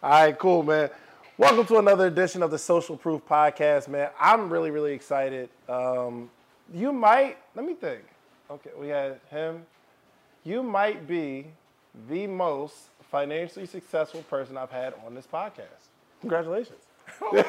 All right, cool, man. Welcome to another edition of the Social Proof Podcast, man. I'm really, really excited. Um, you might, let me think. Okay, we had him. You might be the most financially successful person I've had on this podcast. Congratulations. Hey,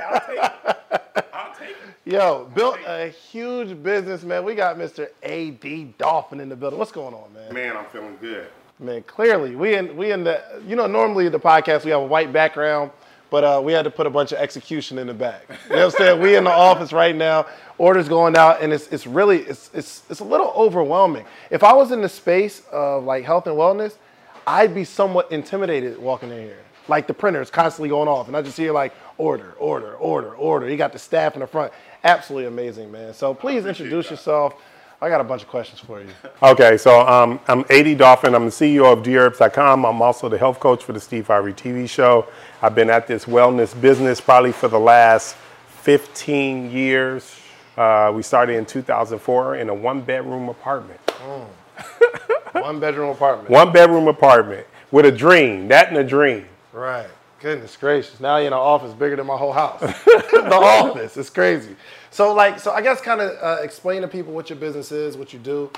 I'll take it. I'll take it. Yo, built a huge business, man. We got Mr. A.D. Dolphin in the building. What's going on, man? Man, I'm feeling good. Man, clearly we in we in the you know normally the podcast we have a white background, but uh, we had to put a bunch of execution in the back. You know what I'm saying? we in the office right now, orders going out, and it's it's really it's it's it's a little overwhelming. If I was in the space of like health and wellness, I'd be somewhat intimidated walking in here. Like the printer is constantly going off, and I just hear like order, order, order, order. You got the staff in the front. Absolutely amazing, man. So please introduce that. yourself. I got a bunch of questions for you. Okay, so um, I'm AD Dolphin. I'm the CEO of DHerbs.com. I'm also the health coach for the Steve Harvey TV show. I've been at this wellness business probably for the last 15 years. Uh, we started in 2004 in a one bedroom apartment. One bedroom apartment. One bedroom apartment with a dream, that and a dream. Right. Goodness gracious. Now you're in an office bigger than my whole house. the office. It's crazy. So, like, so I guess kind of uh, explain to people what your business is, what you do.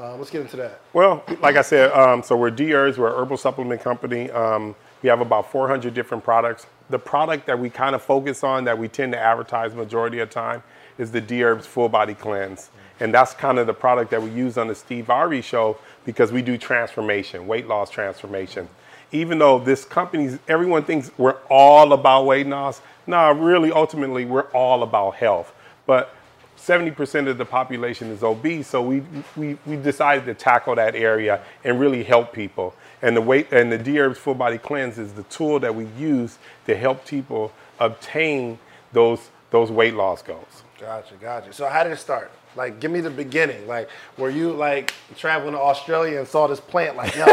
Uh, let's get into that. Well, like I said, um, so we're D-Herbs, we're a herbal supplement company. Um, we have about 400 different products. The product that we kind of focus on, that we tend to advertise majority of time, is the D-Herbs Full Body Cleanse. And that's kind of the product that we use on the Steve Harvey show because we do transformation, weight loss transformation. Even though this company's, everyone thinks we're all about weight loss. No, really, ultimately, we're all about health. But 70% of the population is obese, so we, we, we decided to tackle that area and really help people. And the weight and the D-Herbs Full Body Cleanse is the tool that we use to help people obtain those, those weight loss goals. Gotcha, gotcha. So, how did it start? Like, give me the beginning. Like, were you like traveling to Australia and saw this plant? Like, yo,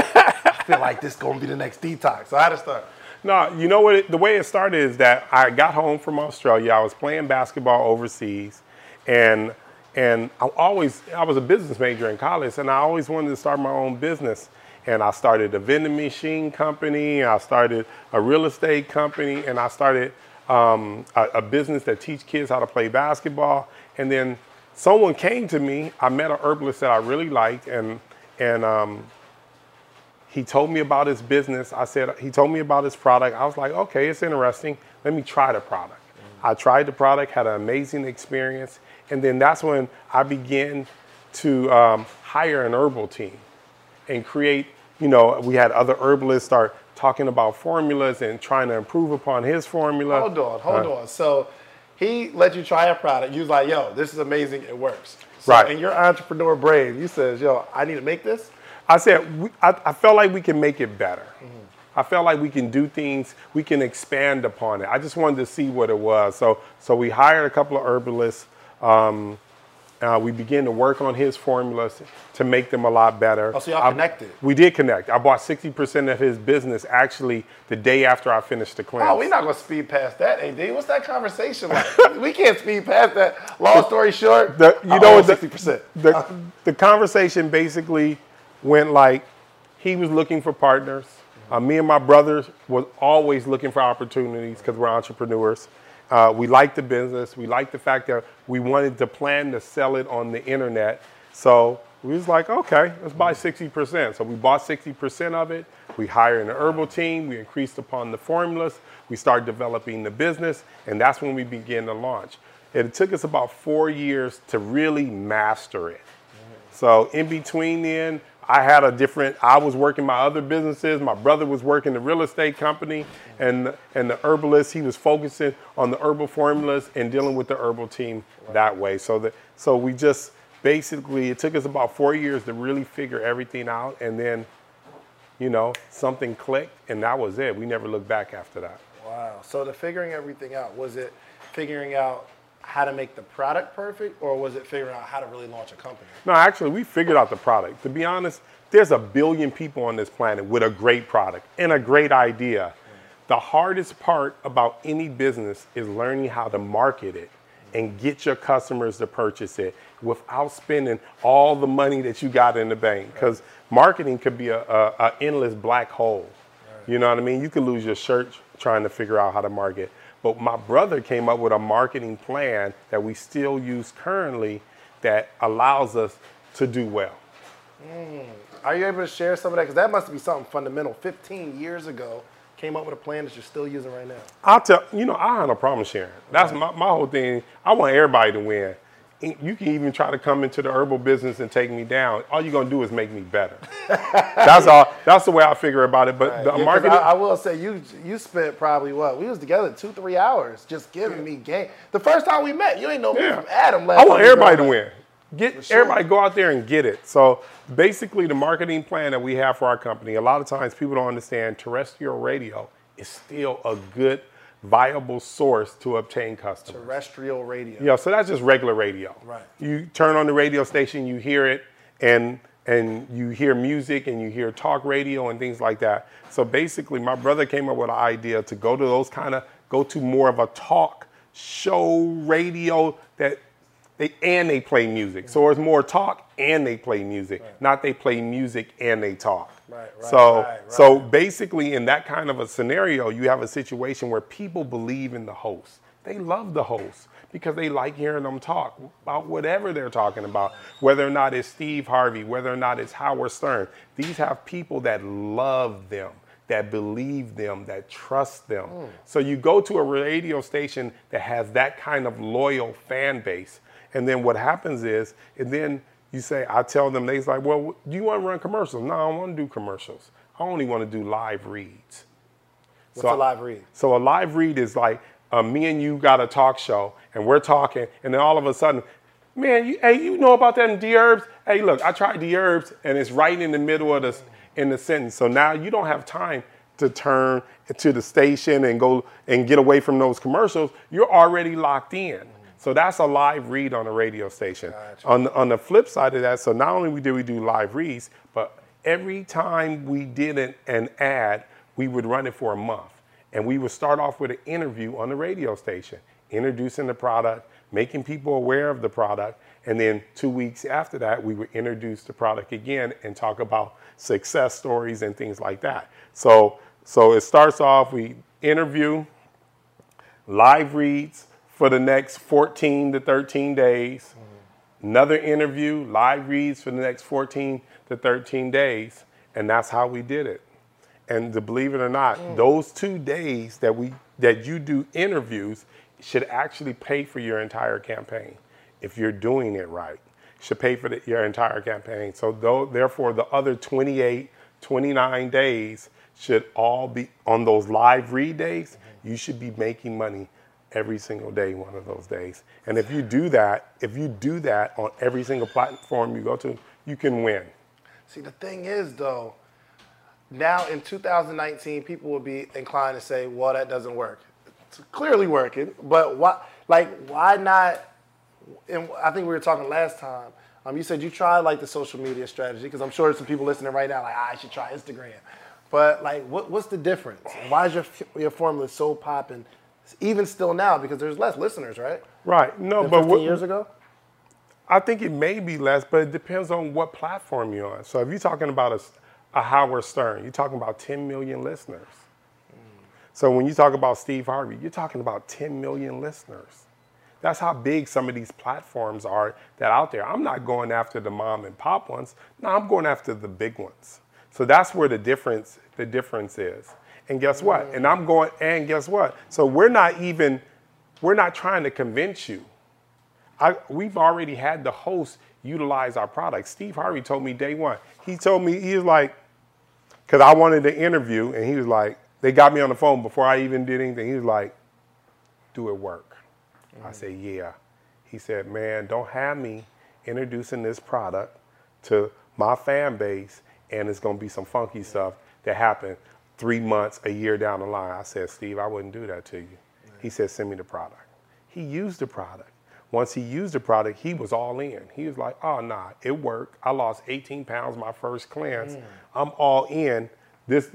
feel like this gonna be the next detox. So, how it start? No, you know what? It, the way it started is that I got home from Australia. I was playing basketball overseas, and and I always I was a business major in college, and I always wanted to start my own business. And I started a vending machine company. I started a real estate company, and I started um, a, a business that teach kids how to play basketball. And then someone came to me. I met a herbalist that I really liked, and and um, he told me about his business. I said, he told me about his product. I was like, okay, it's interesting. Let me try the product. I tried the product, had an amazing experience. And then that's when I began to um, hire an herbal team and create, you know, we had other herbalists start talking about formulas and trying to improve upon his formula. Hold on, hold Uh, on. So, he let you try a product. You was like, yo, this is amazing. It works. So, Right. And your entrepreneur brain, you says, yo, I need to make this. I said, we, I, I felt like we can make it better. I felt like we can do things, we can expand upon it. I just wanted to see what it was. So, so we hired a couple of herbalists. Um, uh, we began to work on his formulas to make them a lot better. Oh, so y'all I- connected. We did connect. I bought 60% of his business actually the day after I finished the cleanse. Oh, we're not gonna speed past that, AD. What's that conversation like? we can't speed past that. Long story short, The- you I know what the- 60%. the, the conversation basically went like he was looking for partners. Uh, me and my brothers was always looking for opportunities because we're entrepreneurs. Uh, we liked the business. We liked the fact that we wanted to plan to sell it on the internet. So we was like, okay, let's buy 60%. So we bought 60% of it. We hired an herbal team. We increased upon the formulas. We started developing the business, and that's when we began to launch. It took us about four years to really master it. So in between then, I had a different. I was working my other businesses. My brother was working the real estate company, and and the herbalist. He was focusing on the herbal formulas and dealing with the herbal team that way. So that so we just basically it took us about four years to really figure everything out, and then, you know, something clicked, and that was it. We never looked back after that. Wow. So the figuring everything out was it figuring out how to make the product perfect, or was it figuring out how to really launch a company? No, actually, we figured out the product. To be honest, there's a billion people on this planet with a great product and a great idea. The hardest part about any business is learning how to market it and get your customers to purchase it without spending all the money that you got in the bank. Because marketing could be a, a, a endless black hole. You know what I mean? You could lose your shirt trying to figure out how to market. But my brother came up with a marketing plan that we still use currently that allows us to do well. Mm. Are you able to share some of that? Because that must be something fundamental. 15 years ago, came up with a plan that you're still using right now. I'll tell you know I have no problem sharing. That's my, my whole thing. I want everybody to win. You can even try to come into the herbal business and take me down. All you're gonna do is make me better. that's all. That's the way I figure about it. But the Yeah, marketing. I, I will say you you spent probably what we was together two three hours just giving me game. The first time we met, you ain't know me Yeah. from Adam. Last I want everybody to win. Get sure. everybody go out there and get it. So basically, the marketing plan that we have for our company, a lot of times people don't understand terrestrial radio is still a good, viable source to obtain customers. Terrestrial radio. Yeah, so that's just regular radio. Right. You turn on the radio station, you hear it, and and you hear music and you hear talk radio and things like that. So basically, my brother came up with an idea to go to those kind of go to more of a talk show radio that they and they play music. So it's more talk and they play music, not they play music and they talk. Right, right, so right, right. so basically, in that kind of a scenario, you have a situation where people believe in the host. They love the host because they like hearing them talk about whatever they're talking about, whether or not it's Steve Harvey, whether or not it's Howard Stern. These have people that love them, that believe them, that trust them. Hmm. So you go to a radio station that has that kind of loyal fan base, and then what happens is, and then you say, I tell them, they's like, well, do you want to run commercials? No, I don't want to do commercials. I only want to do live reads. What's So a live read? So a live read is like uh, me and you got a talk show, and we're talking, and then all of a sudden, man, you, hey, you know about that in D herbs? Hey, look, I tried D herbs, and it's right in the middle of the in the sentence. So now you don't have time to turn to the station and go and get away from those commercials. You're already locked in. So that's a live read on a radio station. On the, on the flip side of that, so not only did we do live reads, but every time we did an, an ad, we would run it for a month. And we would start off with an interview on the radio station, introducing the product, making people aware of the product. And then two weeks after that, we would introduce the product again and talk about success stories and things like that. So, so it starts off, we interview, live reads for the next 14 to 13 days, another interview, live reads for the next 14 to 13 days. And that's how we did it. And to believe it or not, mm. those two days that we that you do interviews should actually pay for your entire campaign if you're doing it right. Should pay for the, your entire campaign. So though, therefore, the other 28, 29 days should all be on those live read days. Mm-hmm. You should be making money every single day, one of those days. And if you do that, if you do that on every single platform you go to, you can win. See, the thing is, though, now in 2019, people will be inclined to say, "Well, that doesn't work." It's clearly working, but why? Like, why not? And I think we were talking last time. Um, you said you tried like the social media strategy because I'm sure some people listening right now like, "Ah, "I should try Instagram." But like, what, what's the difference? Why is your your formula so popping, even still now? Because there's less listeners, right? Right. No, but 15 what, years ago. I think it may be less, but it depends on what platform you're on. So if you're talking about a, a Howard Stern, you're talking about 10 million listeners. So when you talk about Steve Harvey, you're talking about 10 million listeners. That's how big some of these platforms are that out there. I'm not going after the mom and pop ones. No, I'm going after the big ones. So that's where the difference the difference is. And guess what? And I'm going and guess what? So we're not even we're not trying to convince you. I, we've already had the host utilize our product. Steve Harvey told me day one. He told me he was like, because I wanted to interview, and he was like, they got me on the phone before I even did anything. He was like, do it work? I said, yeah. He said, man, don't have me introducing this product to my fan base, and it's gonna be some funky stuff that happened three months, a year down the line. I said, Steve, I wouldn't do that to you. He said, send me the product. He used the product. Once he used the product, he was all in. He was like, oh, nah, it worked. I lost 18 pounds my first cleanse. Mm. I'm all in. This,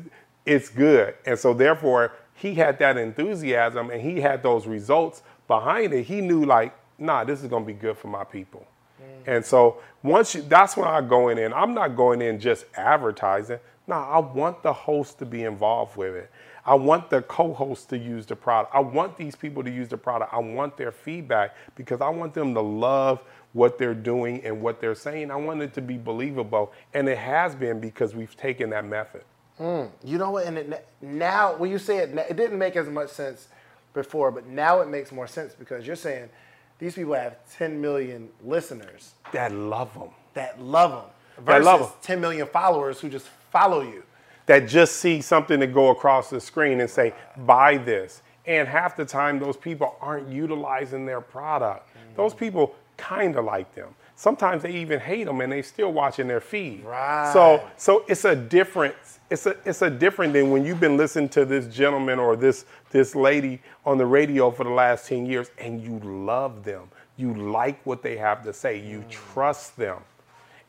it's good. And so therefore, he had that enthusiasm and he had those results behind it. He knew like, nah, this is gonna be good for my people. Mm. And so once you, that's when I go in, and I'm not going in just advertising. No, I want the host to be involved with it. I want the co-host to use the product. I want these people to use the product. I want their feedback because I want them to love what they're doing and what they're saying. I want it to be believable, and it has been because we've taken that method. Mm. You know what? And it, now, when you say it, it didn't make as much sense before, but now it makes more sense because you're saying these people have 10 million listeners That love them. that love them That versus love 'em. 10 million followers who just follow you. that just see something to go across the screen and say, buy this. And half the time, those people aren't utilizing their product. Mm. Those people kind of like them. Sometimes they even hate them and they still watching their feed. Right. So, so it's a difference. It's a, it's a different than when you've been listening to this gentleman or this, this lady on the radio for the last 10 years and you love them. You like what they have to say. You mm. trust them.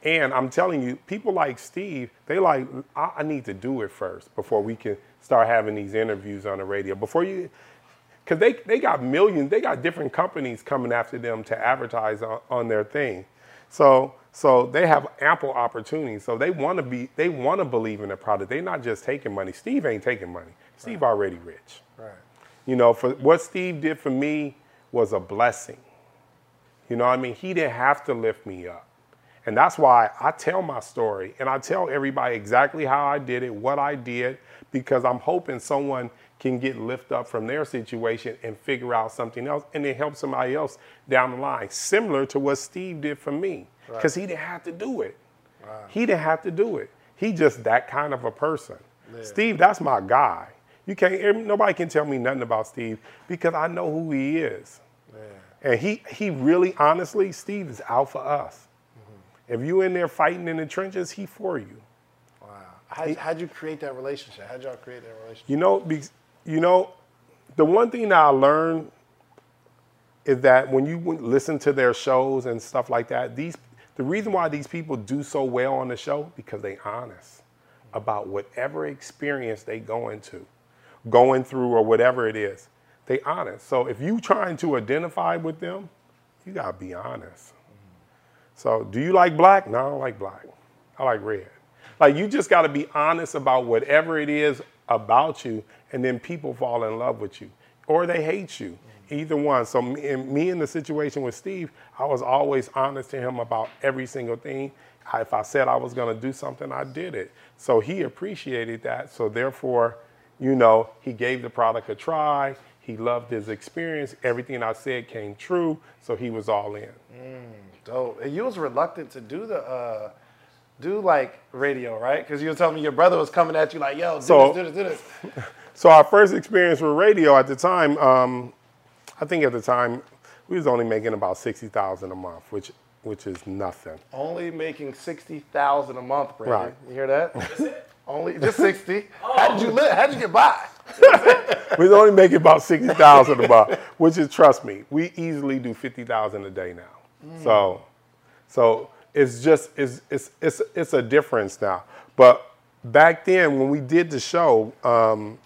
And I'm telling you, people like Steve, they like, I, I need to do it first before we can start having these interviews on the radio. Before you, because they, they got millions, they got different companies coming after them to advertise on, on their thing. So, so they have ample opportunities. So they want to be, they want to believe in the product. They're not just taking money. Steve ain't taking money. Steve already rich. Right. You know, for what Steve did for me was a blessing. You know what I mean? He didn't have to lift me up. And that's why I tell my story and I tell everybody exactly how I did it, what I did, because I'm hoping someone can get lift up from their situation and figure out something else and then help somebody else down the line, similar to what Steve did for me. Because he didn't have to do it. He didn't have to do it. He just that kind of a person. Steve, that's my guy. You can't nobody can tell me nothing about Steve because I know who he is. And he he really honestly, Steve is out for us. If you in there fighting in the trenches, he for you. Wow. How, how'd you create that relationship? How'd y'all create that relationship? You know, be, you know, the one thing that I learned is that when you listen to their shows and stuff like that, these the reason why these people do so well on the show because they honest about whatever experience they go into, going through or whatever it is. They honest. So if you trying to identify with them, you gotta be honest. So do you like black? No, I don't like black. I like red. Like you just got to be honest about whatever it is about you, and then people fall in love with you, or they hate you. Either one. So me, me in the situation with Steve, I was always honest to him about every single thing. If I said I was going to do something, I did it. So he appreciated that. So therefore, you know, he gave the product a try. He loved his experience. Everything I said came true. So he was all in. Mm. Dope. And you was reluctant to do the uh do like radio, right? Because you were telling me your brother was coming at you like, yo, do So- this, do this, do this. So our first experience with radio at the time, um, I think at the time we was only making about sixty thousand a month, which which is nothing. Only making sixty thousand a month, Brandon. Right. You hear that? Only just sixty. How did you live? How did you get by? We was only making about sixty thousand a month, which is trust me, we easily do fifty thousand a day now. So, so it's just it's it's it's it's a difference now. But back then when we did the show, um,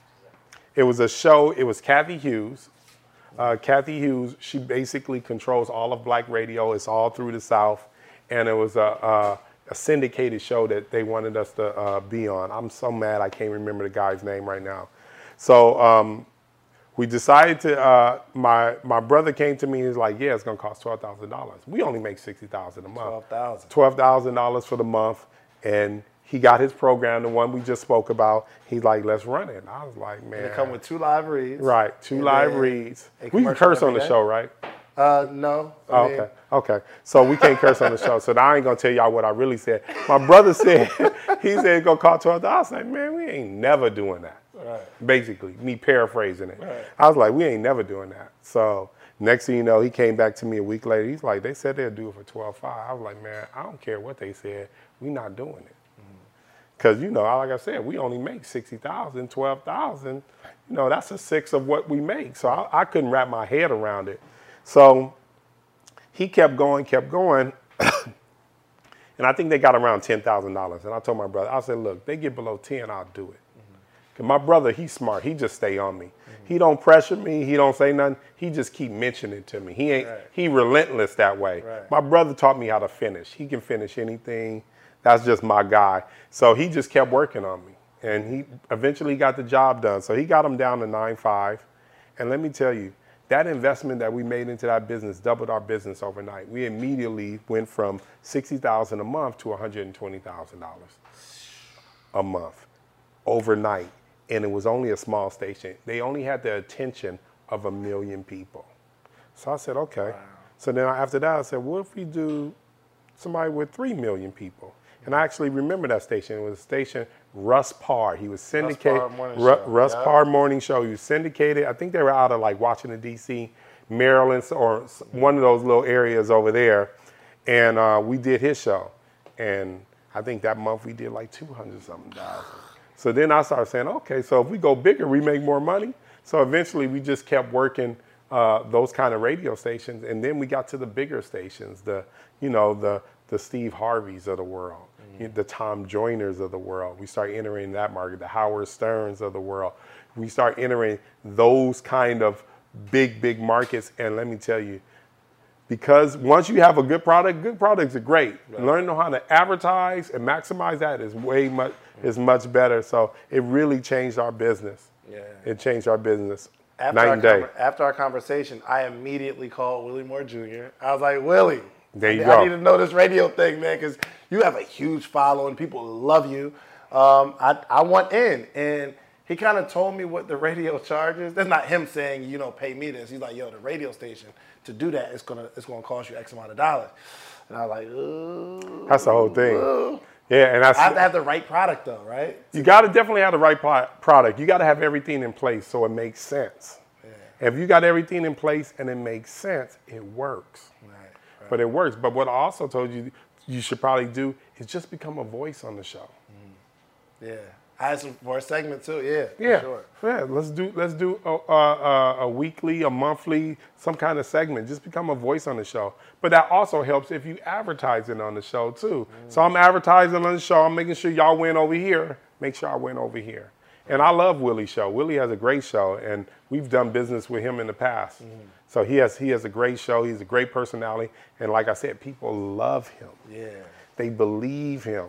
it was a show. It was Cathy Hughes. Uh, Cathy Hughes, she basically controls all of black radio. It's all through the South, and it was a, a, a syndicated show that they wanted us to uh, be on. I'm so mad I can't remember the guy's name right now. So um, we decided to. Uh, my my brother came to me and was like, "Yeah, it's gonna cost twelve thousand dollars. We only make sixty thousand a month. $12,000. Twelve thousand dollars for the month." And he got his program, the one we just spoke about. He's like, "Let's run it." I was like, "Man, They come with two live reads. Right, two live reads. We can curse on the day. show, right? Uh, no. Oh, mean, okay, okay. So we can't curse on the show. So now I ain't gonna tell y'all what I really said. My brother said he said it's gonna cost twelve dollars. I was like, man, we ain't never doing that. Right. Basically, me paraphrasing it. Right. I was like, we ain't never doing that. So next thing you know, he came back to me a week later. He's like, they said they'll do it for twelve five. I was like, man, I don't care what they said. We not doing it. Mm-hmm. Because, you know, like I said, we only make 60,000, 12,000. You know, that's a sixth of what we make. So I, I couldn't wrap my head around it. So he kept going, kept going. and I think they got around $10,000. And I told my brother, I said, look, they get below 10, I'll do it. Cause my brother, he's smart. He just stay on me. He don't pressure me. He don't say nothing. He just keep mentioning to me. He ain't. Right. He relentless that way. Right. My brother taught me how to finish. He can finish anything. that's just my guy. So he just kept working on me, and he eventually got the job done. So he got him down to nine five, and let me tell you, that investment that we made into that business doubled our business overnight. We immediately went from sixty thousand a month to one hundred and twenty thousand dollars a month overnight, and it was only a small station. They only had the attention of a million people. So I said, okay. So then after that, I said, what if we do somebody with three million people? And I actually remember that station. It was a station Russ Parr. He was syndicated. Parr Morning Ru- Show, Russ yeah. Parr Morning Show. He was syndicated. I think they were out of like Washington D.C., Maryland, or one of those little areas over there. And uh, we did his show, and I think that month we did like two hundred something thousand. So then I started saying, okay, so if we go bigger, we make more money. So eventually we just kept working uh, those kind of radio stations, and then we got to the bigger stations, the you know the the Steve Harveys of the world, the Tom Joyners of the world. We start entering that market, the Howard Sterns of the world. We start entering those kind of big big markets, and let me tell you, because once you have a good product, good products are great. Learning how to advertise and maximize that is way much is much better. So it really changed our business. Yeah. It changed our business After night our, and day. after our conversation, I immediately called Willie Moore Jr. I was like, Willie, There you I go. need to know this radio thing, man, because you have a huge following. People love you. Um, I, I want in. And he kind of told me what the radio charges. That's not him saying, you know, pay me this. He's like, yo, the radio station, to do that, it's going to it's gonna cost you X amount of dollars. And I was like, ooh. That's the whole thing. Yeah, and that's I have to have the right product, though, right? you got to definitely have the right product. You got to have everything in place so it makes sense. If you got everything in place and it makes sense, it works. Right. But it works. But what I also told you you should probably do is just become a voice on the show. Mm. Yeah. I had some for a segment, too. Yeah. for Yeah, Sure. yeah. Let's do let's do a, a, a weekly, a monthly, some kind of segment. Just become a voice on the show. But that also helps if you advertise it on the show too. So I'm advertising on the show. I'm making sure y'all win over here. Make sure I win over here. And I love Willie's show. Willie has a great show, and we've done business with him in the past. Mm-hmm. So he has he has a great show. He's a great personality, and like I said, people love him. Yeah. They believe him.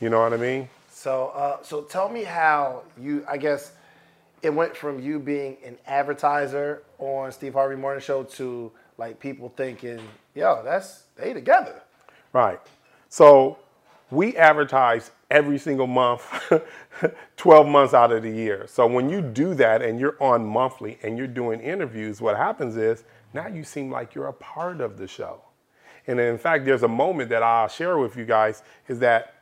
You know what I mean? So, uh, so tell me how you. I guess it went from you being an advertiser on Steve Harvey Morning Show to like people thinking, "Yo, that's they together." Right. So we advertise every single month, 12 months out of the year. So when you do that and you're on monthly and you're doing interviews, what happens is now you seem like you're a part of the show. And in fact, there's a moment that I'll share with you guys is that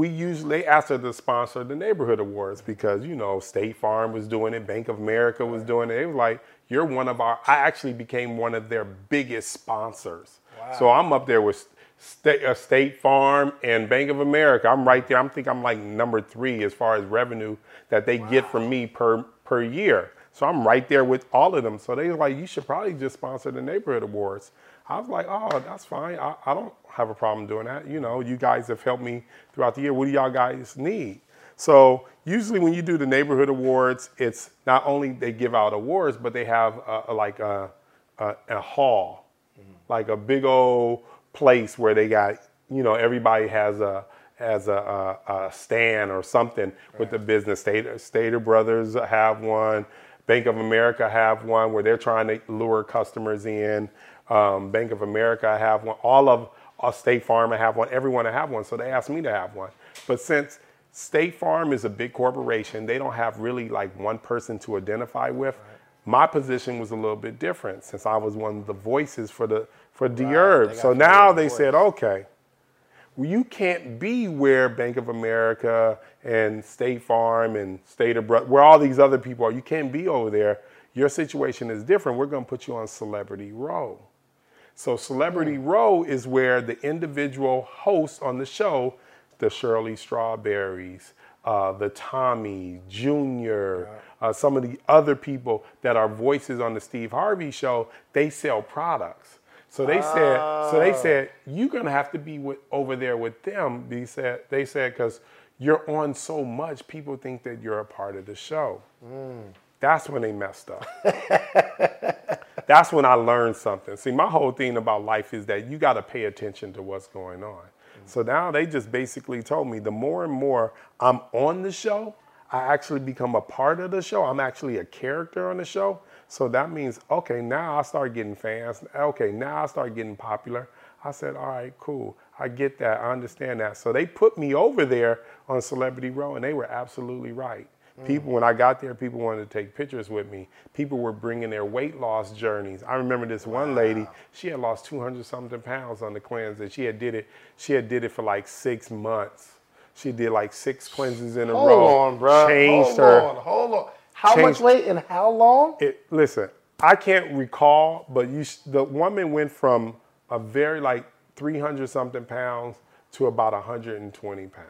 we usually asked her to sponsor the neighborhood awards because you know State Farm was doing it, Bank of America was doing it. It was like you're one of our. I actually became one of their biggest sponsors. Wow. So I'm up there with State, uh, State Farm and Bank of America. I'm right there. I'm think I'm like number three as far as revenue that they get from me per per year. So I'm right there with all of them. So they was like, you should probably just sponsor the neighborhood awards. I was like, oh, that's fine. I, I don't have a problem doing that. You know, you guys have helped me throughout the year. What do y'all guys need? So usually when you do the neighborhood awards, it's not only they give out awards, but they have a, a- like a, a, hall, mm-hmm. like a big old place where they got, you know, everybody has a has a, a, a stand or something with the business. Stater, Stater Brothers have one. Bank of America have one where they're trying to lure customers in. Um, Bank of America I have one. All of uh, State Farm I have one. Everyone I have one. So they asked me to have one. But since State Farm is a big corporation, they don't have really like one person to identify with. My position was a little bit different since I was one of the voices for the for Right, herb. So now they voice. said, okay, well, you can't be where Bank of America and State Farm and State of Bro- where all these other people are. You can't be over there. Your situation is different. We're going to put you on Celebrity Row. So Celebrity Row is where the individual hosts on the show, the Shirley Strawberries, uh, the Tommy Junior, uh, some of the other people that are voices on the Steve Harvey show, they sell products. So they said, so they said, you're gonna have to be with, over there with them. They said, they said, because you're on so much, people think that you're a part of the show. That's when they messed up. That's when I learned something. See, my whole thing about life is that you got to pay attention to what's going on. So now they just basically told me the more and more I'm on the show, I actually become a part of the show. I'm actually a character on the show. So that means, okay, now I start getting fans. Okay, now I start getting popular. I said, all right, cool. I get that. I understand that. So they put me over there on Celebrity Row, and they were absolutely right. People, when I got there, people wanted to take pictures with me. People were bringing their weight loss journeys. I remember this one lady; she had lost 200 something pounds on the cleanse, and she had did it. She had did it for like six months. She did like six cleanses in a row. Hold row. on, bro. Changed hold her. on, hold on. How Changed- much weight and how long? It, listen, I can't recall, but you, the woman went from a very like 300 something pounds to about 120 pounds.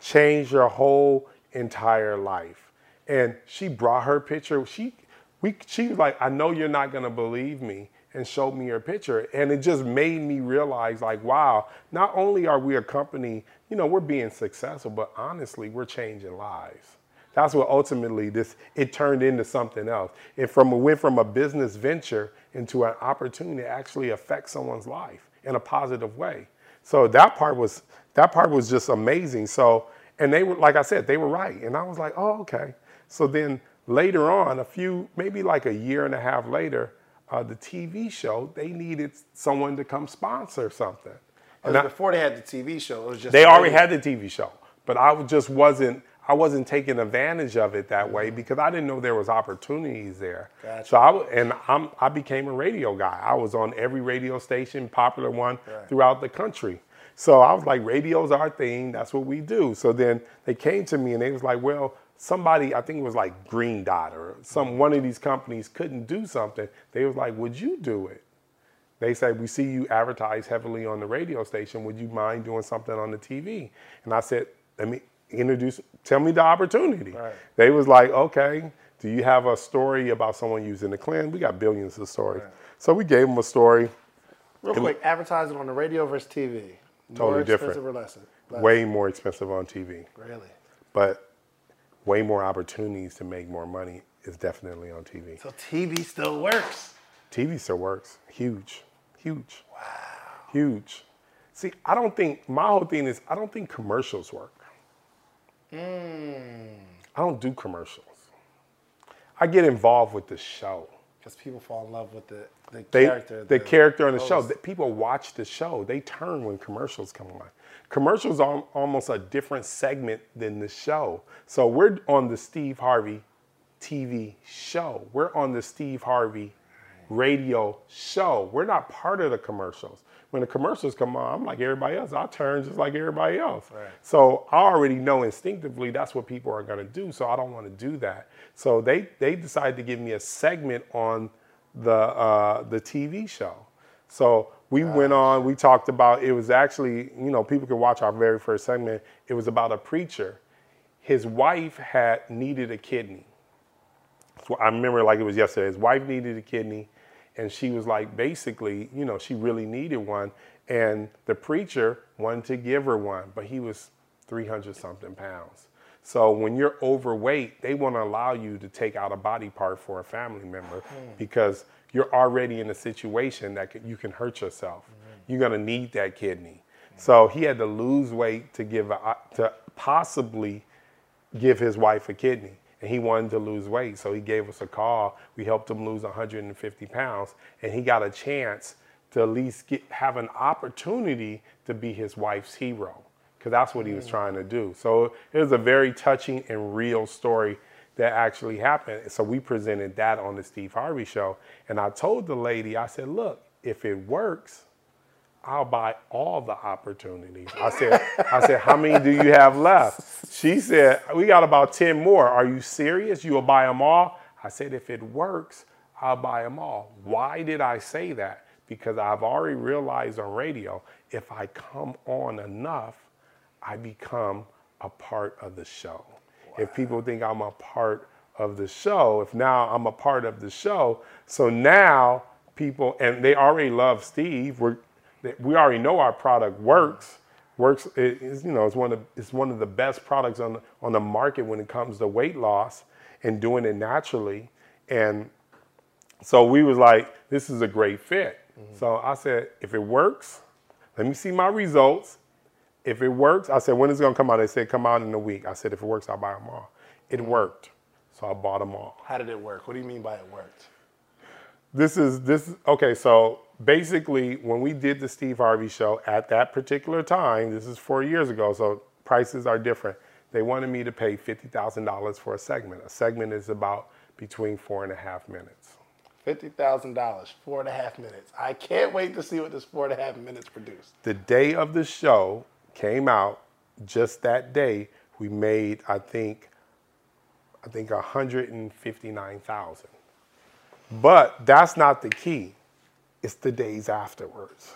Changed her whole entire life. And she brought her picture. She, we, she was like, I know you're not gonna believe me, and showed me her picture. And it just made me realize, like, wow, not only are we a company, you know, we're being successful, but honestly, we're changing lives. That's what ultimately this it turned into something else. It from it went from a business venture into an opportunity to actually affect someone's life in a positive way. So that part was that part was just amazing. So and they were like I said, they were right. And I was like, oh, okay. So then later on, a few, maybe like a year and a half later, uh, the TV show, they needed someone to come sponsor something. And I- before they had the TV show, it was just they already had the TV show, but I just wasn't. I wasn't taking advantage of it that way because I didn't know there was opportunities there. Gotcha. So I and I'm, I became a radio guy. I was on every radio station, popular one throughout the country. So I was like, radio's our thing. That's what we do. So then they came to me and they was like, well, somebody, I think it was like Green Dot or some mm-hmm. one of these companies couldn't do something. They was like, would you do it? They said, We see you advertise heavily on the radio station. Would you mind doing something on the TV? And I said, Let me introduce, tell me the opportunity. Right. They was like, Okay, do you have a story about someone using the clan? We got billions of stories. So we gave them a story, Real quick, advertising on the radio versus TV. Totally different. or less? less? way more expensive on TV, Really? but way more opportunities to make more money is definitely on TV. So TV still works. TV still works. Huge. Huge. Wow. Huge. See, I don't think my whole thing is I don't think commercials work. Mm. I don't do commercials. I get involved with the show. Because people fall in love with the, the They, character. the, character on the show. host. The- people watch the show. They turn when commercials come on. Commercials are almost a different segment than the show. So we're on the Steve Harvey TV show. We're on the Steve Harvey radio show. We're not part of the commercials. When the commercials come on, I'm like everybody else. I turn just like everybody else. Right. So I already know instinctively that's what people are going to do. So I don't want to do that. So they they decided to give me a segment on the uh, the TV show. So we went on. We talked about it was actually you know people could watch our very first segment. It was about a preacher. His wife had needed a kidney. So I remember like it was yesterday. His wife needed a kidney, and she was like, basically, you know, she really needed one, and the preacher wanted to give her one, but he was 300 something pounds. So when you're overweight, they want to allow you to take out a body part for a family member hmm. because you're already in a situation that you can hurt yourself. Hmm. You're gonna need that kidney. Hmm. So he had to lose weight to give a, to possibly give his wife a kidney and he wanted to lose weight so he gave us a call. We helped him lose 150 pounds and he got a chance to at least get, have an opportunity to be his wife's hero because that's what he was mm. trying to do. So it was a very touching and real story that actually happened. So we presented that on the steve harvey show and i told the lady i said look if it works I'll buy all the opportunities. I said, I said, how many do you have left? She said, we got about 10 more. Are you serious? You'll buy them all? I said, if it works, I'll buy them all. Why did I say that? Because I've already realized on radio, if I come on enough, I become a part of the show. If people think I'm a part of the show, if now I'm a part of the show, so now people, and they already love Steve, we're, we already know our product works. Works it is you know it's one of it's one of the best products on the, on the market when it comes to weight loss and doing it naturally. And so we was like, this is a great fit. Mm-hmm. So I said, if it works, Let me see my results. If it works, I said, when is it gonna come out? They said, come out in a week. I said, if it works, I'll buy them all. It mm-hmm. worked. So I bought them all. How did it work? What do you mean by it worked? This is this okay, so basically when we did the Steve Harvey show at that particular time, this is four years ago, so prices are different. They wanted me to pay fifty thousand dollars for a segment. A segment is about between four and a half minutes. Fifty thousand dollars, four and a half minutes. I can't wait to see what this four and a half minutes produced. The day of the show came out, just that day, we made I think I think 159,000. But that's not the key. It's the days afterwards.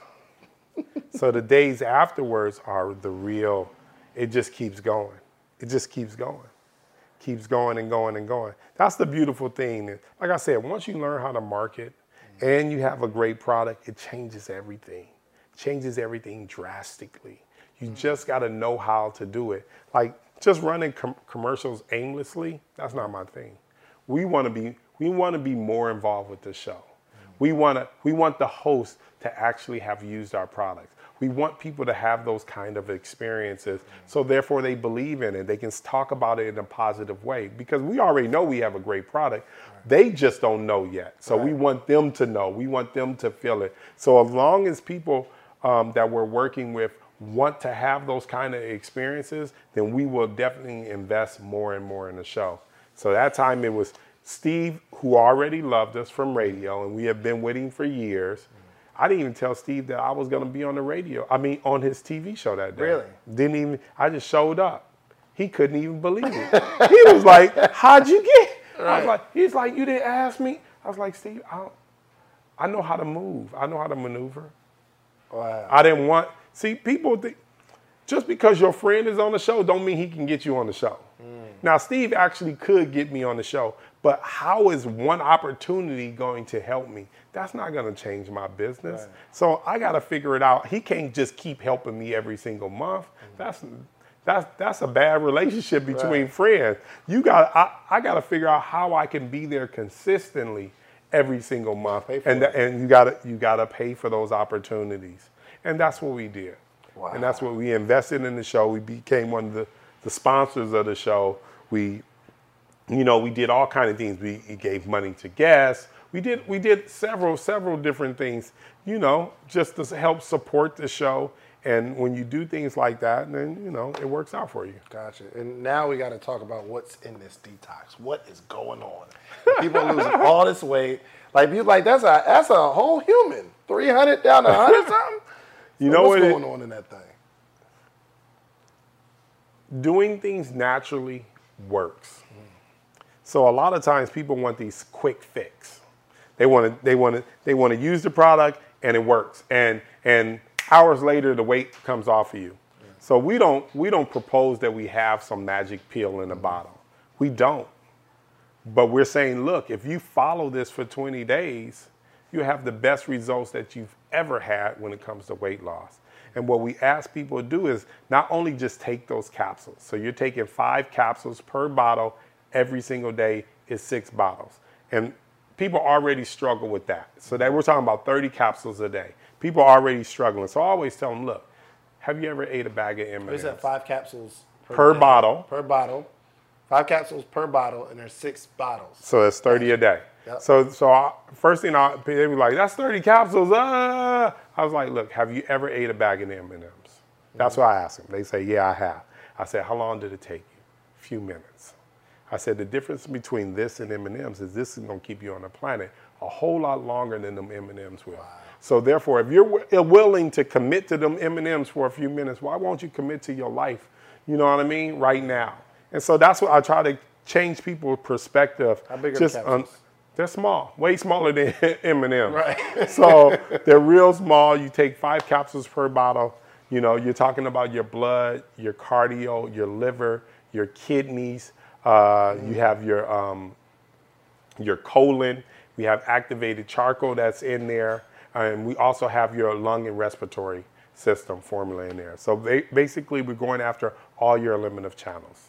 so the days afterwards are the real, it just keeps going. It just keeps going. Keeps going and going and going. That's the beautiful thing. Like I said, once you learn how to market and you have a great product, it changes everything. Changes everything drastically. You mm. just got to know how to do it. Like just running com- commercials aimlessly, that's not my thing. We want to be we want to be more involved with the show. We want to we want the host to actually have used our products. We want people to have those kind of experiences, so therefore they believe in it. They can talk about it in a positive way because we already know we have a great product. They just don't know yet, so we want them to know. We want them to feel it. So as long as people um, that we're working with want to have those kind of experiences, then we will definitely invest more and more in the show. So that time it was Steve, who already loved us from radio, and we have been with him for years. I didn't even tell Steve that I was going to be on the radio. I mean, on his TV show that day. Really? Didn't even. I just showed up. He couldn't even believe it. he was like, "How'd you get?" I was like, "He's like, you didn't ask me." I was like, "Steve, I, don't, I know how to move. I know how to maneuver." Wow. I didn't want. See, people think just because your friend is on the show don't mean he can get you on the show. Mm. Now, Steve actually could get me on the show, but how is one opportunity going to help me? That's not going to change my business. So I got to figure it out. He can't just keep helping me every single month. That's that's that's a bad relationship between Right. friends. You got I, I got to figure out how I can be there consistently every single month, and and you got to you got to pay for those opportunities, and that's what we did. Wow. And that's what we invested in the show. We became one of the, the sponsors of the show. We, you know, we did all kind of things. We gave money to guests. We did we did several several different things. You know, just to help support the show. And when you do things like that, then you know it works out for you. Gotcha. And now we got to talk about what's in this detox. What is going on? People are losing all this weight. Like you like that's a that's a whole human. Three hundred down to hundred something. You So know what's what it- going on in that thing? doing things naturally works. So a lot of times people want these quick fix. They want to they want to they want to use the product and it works. And and hours later the weight comes off of you. So we don't we don't propose that we have some magic pill in the mm-hmm. bottle. We don't. But we're saying, look, if you follow this for 20 days, you have the best results that you've ever had when it comes to weight loss. And what we ask people to do is not only just take those capsules. So you're taking five capsules per bottle every single day is six bottles. And people already struggle with that. So that we're talking about 30 capsules a day. People are already struggling. So I always tell them, look, have you ever ate a bag of M&Ms? Is that five capsules Per day? bottle. Per bottle. Five capsules per bottle, and there's six bottles. So it's 30 a day. Yep. So so I, first thing I, they were like, that's 30 capsules. Uh. I was like, look, have you ever ate a bag of M&Ms? That's what I asked them. They say, yeah, I have. I said, how long did it take you? A few minutes. I said, the difference between this and M&Ms is this is going to keep you on the planet a whole lot longer than them M&Ms will. So therefore, if you're wi- uh, willing to commit to them M&Ms for a few minutes, why won't you commit to your life? You know what I mean? Right now. And so that's what I try to change people's perspective. How big are Just un- capsules? they're small, way smaller than M&Ms. Right. so they're real small. You take five capsules per bottle. You know, you're talking about your blood, your cardio, your liver, your kidneys. Uh, You have your um, your colon. We have activated charcoal that's in there, and we also have your lung and respiratory system formula in there. So ba- basically, we're going after all your eliminative channels.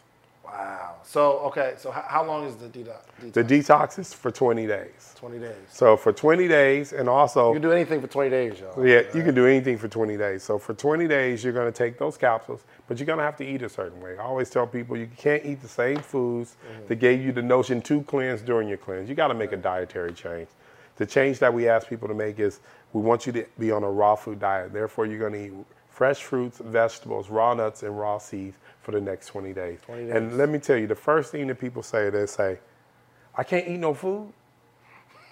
Wow. So okay. So h- how long is the detox? The detox is for 20 days. 20 days. So for 20 days, and also You can do anything for 20 days, y'all. Yeah, you can do anything for 20 days. So for 20 days, you're going to take those capsules, but you're going to have to eat a certain way. I always tell people you can't eat the same foods mm-hmm. that gave you the notion to cleanse during your cleanse. You got to make a dietary change. The change that we ask people to make is we want you to be on a raw food diet. Therefore, you're going to eat fresh fruits, vegetables, raw nuts, and raw seeds for the next 20 days. 20 days. And let me tell you, the first thing that people say, they say, I can't eat no food.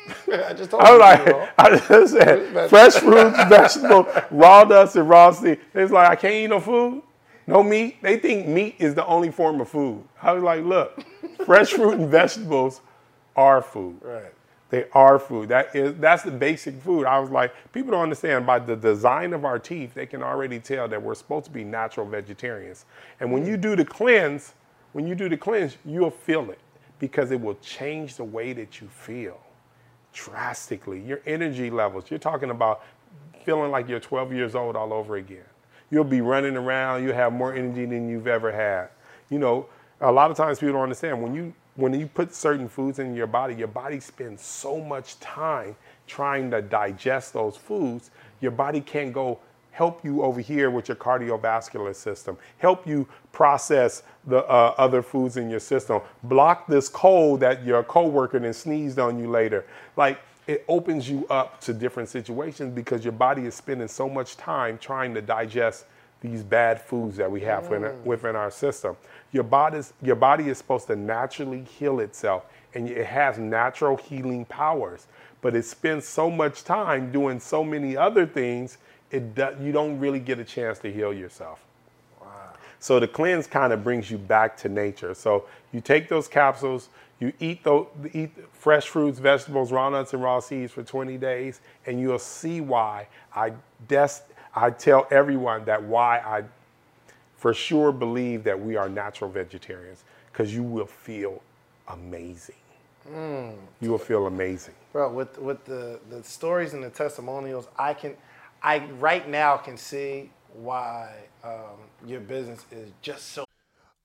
I just told I you. was you know. like, I just said fresh fruits, vegetables, raw nuts, and raw seed. It's like I can't eat no food, no meat. They think meat is the only form of food. I was like, look, fresh fruit and vegetables are food. right. They are food. That is that's the basic food. I was like, people don't understand by the design of our teeth, they can already tell that we're supposed to be natural vegetarians. And when you do the cleanse, when you do the cleanse, you'll feel it because it will change the way that you feel drastically. Your energy levels. You're talking about feeling like you're 12 years old all over again. You'll be running around. you'll have more energy than you've ever had. You know, a lot of times people don't understand when you when you put certain foods in your body, your body spends so much time trying to digest those foods. Your body can't go help you over here with your cardiovascular system, help you process the uh, other foods in your system, block this cold that your coworker then sneezed on you later. Like it opens you up to different situations because your body is spending so much time trying to digest these bad foods that we have within, mm. within our system. Your body's, your body is supposed to naturally heal itself and it has natural healing powers, but it spends so much time doing so many other things, it do, you don't really get a chance to heal yourself. So the cleanse kind of brings you back to nature. So you take those capsules, you eat those, eat fresh fruits, vegetables, raw nuts, and raw seeds for 20 days, and you'll see why I des- I tell everyone that why I for sure believe that we are natural vegetarians because you will feel amazing. You will feel amazing. Bro, with with the, the stories and the testimonials, I can, I right now can see why um, your business is just so.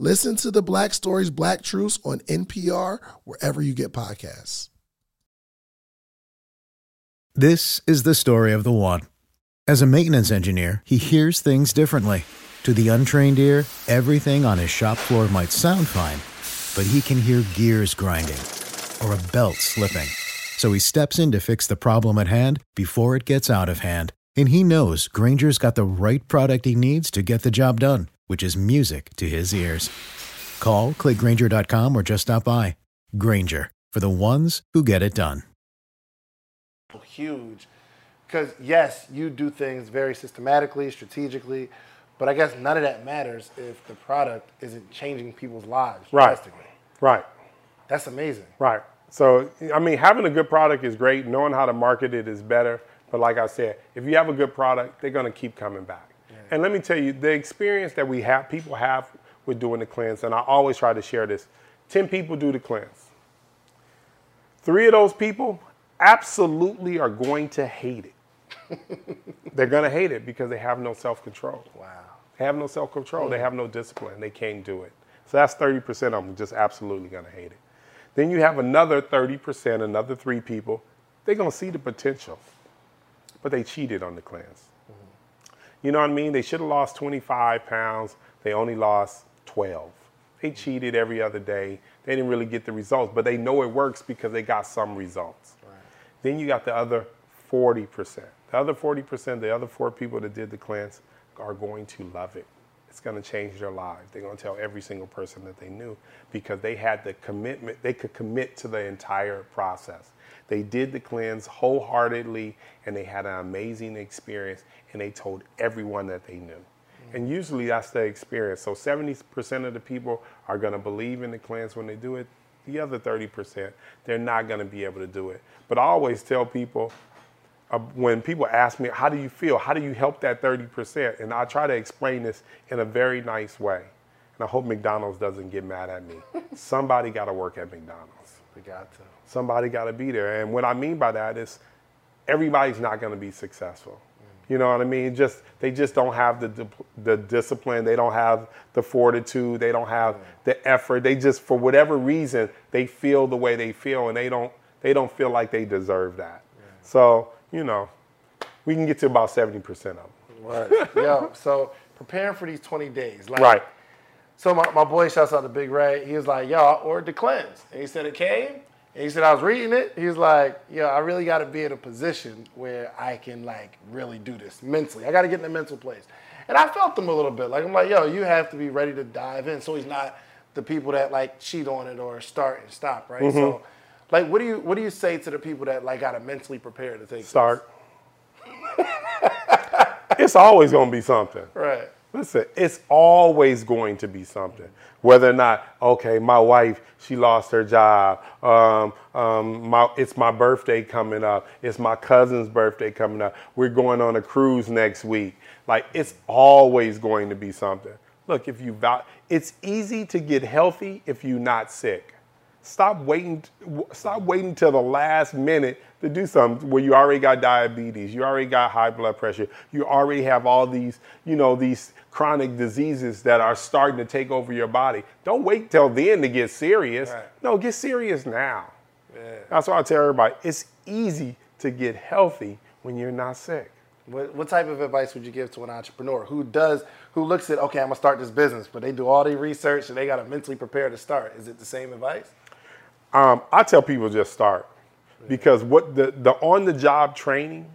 Listen to the Black Stories, Black Truths on NPR, wherever you get podcasts. This is the story of the one. As a maintenance engineer, he hears things differently. To the untrained ear, everything on his shop floor might sound fine but he can hear gears grinding or a belt slipping. So he steps in to fix the problem at hand before it gets out of hand. And he knows Grainger's got the right product he needs to get the job done, which is music to his ears. Call, clickgrainger.com, or just stop by. Grainger, for the ones who get it done. Huge. Because, yes, you do things very systematically, strategically, but I guess none of that matters if the product isn't changing people's lives Right. Right. That's amazing. Right. So, I mean, having a good product is great. Knowing how to market it is better. But like I said, if you have a good product, they're going to keep coming back. And let me tell you, the experience that we have, people have with doing the cleanse, and I always try to share this 10 people do the cleanse. Three of those people absolutely are going to hate it. they're going to hate it because they have no self control. Wow. They have no self control. They have no discipline. They can't do it. So that's 30% of them just absolutely going to hate it. Then you have another 30%, another three people. They're going to see the potential, but they cheated on the cleanse. You know what I mean? They should have lost 25 pounds. They only lost 12. They cheated every other day. They didn't really get the results, but they know it works because they got some results. Then you got the other 40%. The other 40%, the other four people that did the cleanse are going to love it. It's going to change their lives. They're going to tell every single person that they knew because they had the commitment, they could commit to the entire process. They did the cleanse wholeheartedly and they had an amazing experience and they told everyone that they knew. And usually that's the experience. So 70% of the people are going to believe in the cleanse when they do it. The other 30%, they're not going to be able to do it. But I always tell people uh, when people ask me, how do you feel? How do you help that 30%? And I try to explain this in a very nice way. And I hope McDonald's doesn't get mad at me. Somebody got to work at McDonald's. We got to. Somebody got to be there. And what I mean by that is everybody's not going to be successful. You know what I mean? Just they just don't have the the discipline. They don't have the fortitude. They don't have the effort. They just for whatever reason they feel the way they feel, and they don't they don't feel like they deserve that. So you know, we can get to about seventy percent of them. Right. Yo, so preparing for these 20 days. Like, Right. So my, my boy shouts out to Big Ray. He was like, yo, I ordered the cleanse. And he said it came. And he said I was reading it. He was like, yo, I really got to be in a position where I can like really do this mentally. I got to get in the mental place. And I felt him a little bit. Like I'm like, yo, you have to be ready to dive in. So he's not the people that like cheat on it or start and stop, right? Mm-hmm. So like what do you what do you say to the people that like got to mentally prepare to take? Start. it's always going to be something. Right. Listen, it's always going to be something. Whether or not, okay, my wife, she lost her job. Um, um, my, it's my birthday coming up. It's my cousin's birthday coming up. We're going on a cruise next week. Like, it's always going to be something. Look, if you it's easy to get healthy if you're not sick. Stop waiting. Stop waiting till the last minute to do something where you already got diabetes, you already got high blood pressure, you already have all these, you know, these chronic diseases that are starting to take over your body. Don't wait till then to get serious. Right. No, get serious now. That's why I tell everybody it's easy to get healthy when you're not sick. What, what type of advice would you give to an entrepreneur who does, who looks at, okay, I'm gonna start this business, but they do all the research and they gotta mentally prepare to start? Is it the same advice? Um, I tell people just start because what the, the on the job training,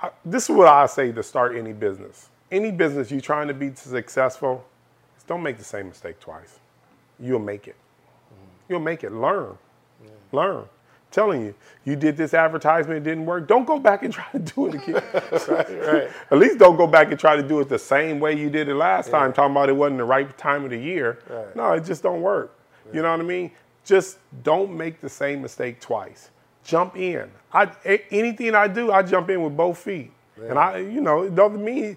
I, this is what I say to start any business. Any business you're trying to be successful, don't make the same mistake twice. You'll make it. You'll make it. Learn. Learn. Telling you, you did this advertisement, it didn't work. Don't go back and try to do it again. right. At least don't go back and try to do it the same way you did it last time, talking about it wasn't the right time of the year. Right. No, it just don't work. You know what I mean? Just don't make the same mistake twice. Jump in. I a- anything I do, I jump in with both feet. And I, you know, it doesn't mean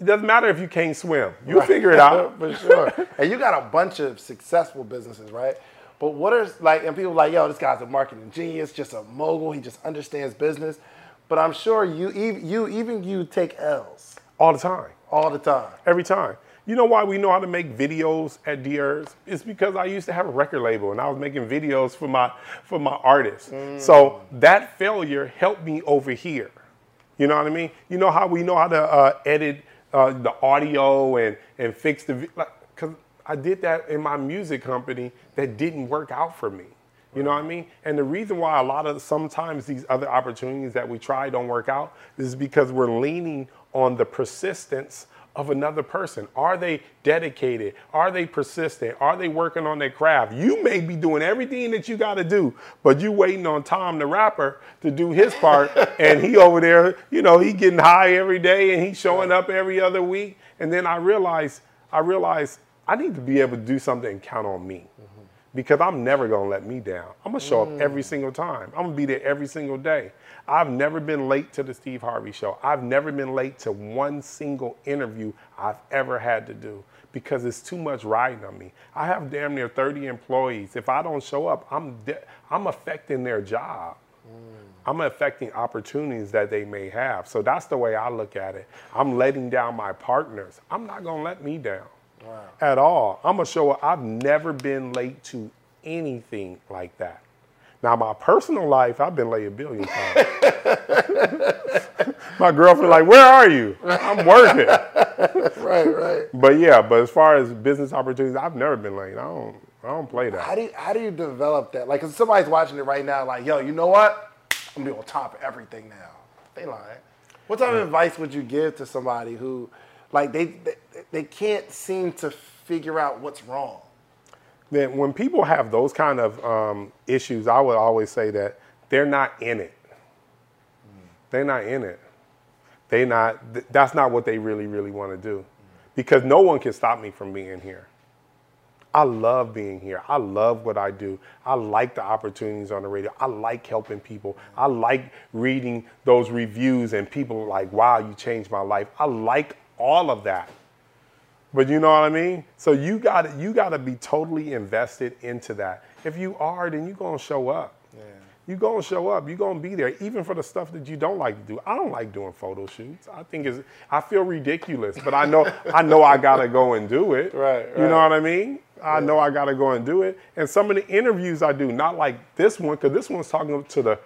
it doesn't matter if you can't swim. You figure it out. for sure. and you got a bunch of successful businesses, right? But what are like, and people are like, yo, this guy's a marketing genius, just a mogul. He just understands business. But I'm sure you, you, even you take L's All the time. all the time. Every time. You know why we know how to make videos at Dherbs? It's because I used to have a record label and I was making videos for my for my artists. So that failure helped me over here. You know what I mean? You know how we know how to uh, edit uh, the audio and and fix the like because I did that in my music company that didn't work out for me. You know what I mean? And the reason why a lot of sometimes these other opportunities that we try don't work out is because we're leaning on the persistence of another person. Are they dedicated? Are they persistent? Are they working on their craft? You may be doing everything that you got to do, but you waiting on Tom the rapper to do his part and he over there, you know, he getting high every day and he's showing up every other week. And then I realized I realized I need to be able to do something and count on me mm-hmm. because I'm never gonna let me down. I'm gonna show up every mm. single time. I'm gonna be there every single day. I've never been late to the Steve Harvey show. I've never been late to one single interview I've ever had to do because it's too much riding on me. I have damn near 30 employees. If I don't show up, I'm de- I'm affecting their job. Mm. I'm affecting opportunities that they may have. So that's the way I look at it. I'm letting down my partners. I'm not gonna let me down at all. I'm gonna show up. I've never been late to anything like that. Now, my personal life, I've been late a billion times. my girlfriend, like, where are you? I'm working. Right, right. But yeah, but as far as business opportunities, I've never been late. I don't, I don't play that. How do you, how do you develop that? Like, if somebody's watching it right now, like, yo, you know what? I'm gonna be on top of everything now. They lying. What type of advice would you give to somebody who, like, they they, they can't seem to figure out what's wrong? Then when people have those kind of um, issues, I would always say that they're not in it. They're not in it. They not. th- That's not what they really, really want to do, because no one can stop me from being here. I love being here. I love what I do. I like the opportunities on the radio. I like helping people. I like reading those reviews and people like, wow, you changed my life. I like all of that. But you know what I mean? So you got you got to be totally invested into that. If you are, then you're gonna show up. You're gonna show up. You're gonna be there, even for the stuff that you don't like to do. I don't like doing photo shoots. I think it's I feel ridiculous, but I know I know I gotta go and do it. Right, You know what I mean? I know I gotta go and do it. And some of the interviews I do, not like this one, because this one's talking to the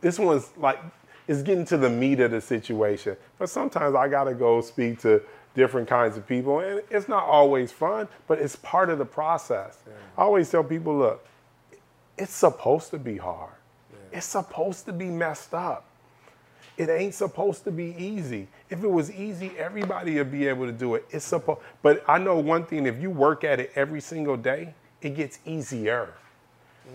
this one's like is getting to the meat of the situation. But sometimes I gotta go speak to different kinds of people, and it's not always fun, but it's part of the process. I always tell people, look, it's supposed to be hard. It's supposed to be messed up. It ain't supposed to be easy. If it was easy, everybody would be able to do it. It's supposed, but I know one thing: if you work at it every single day, it gets easier,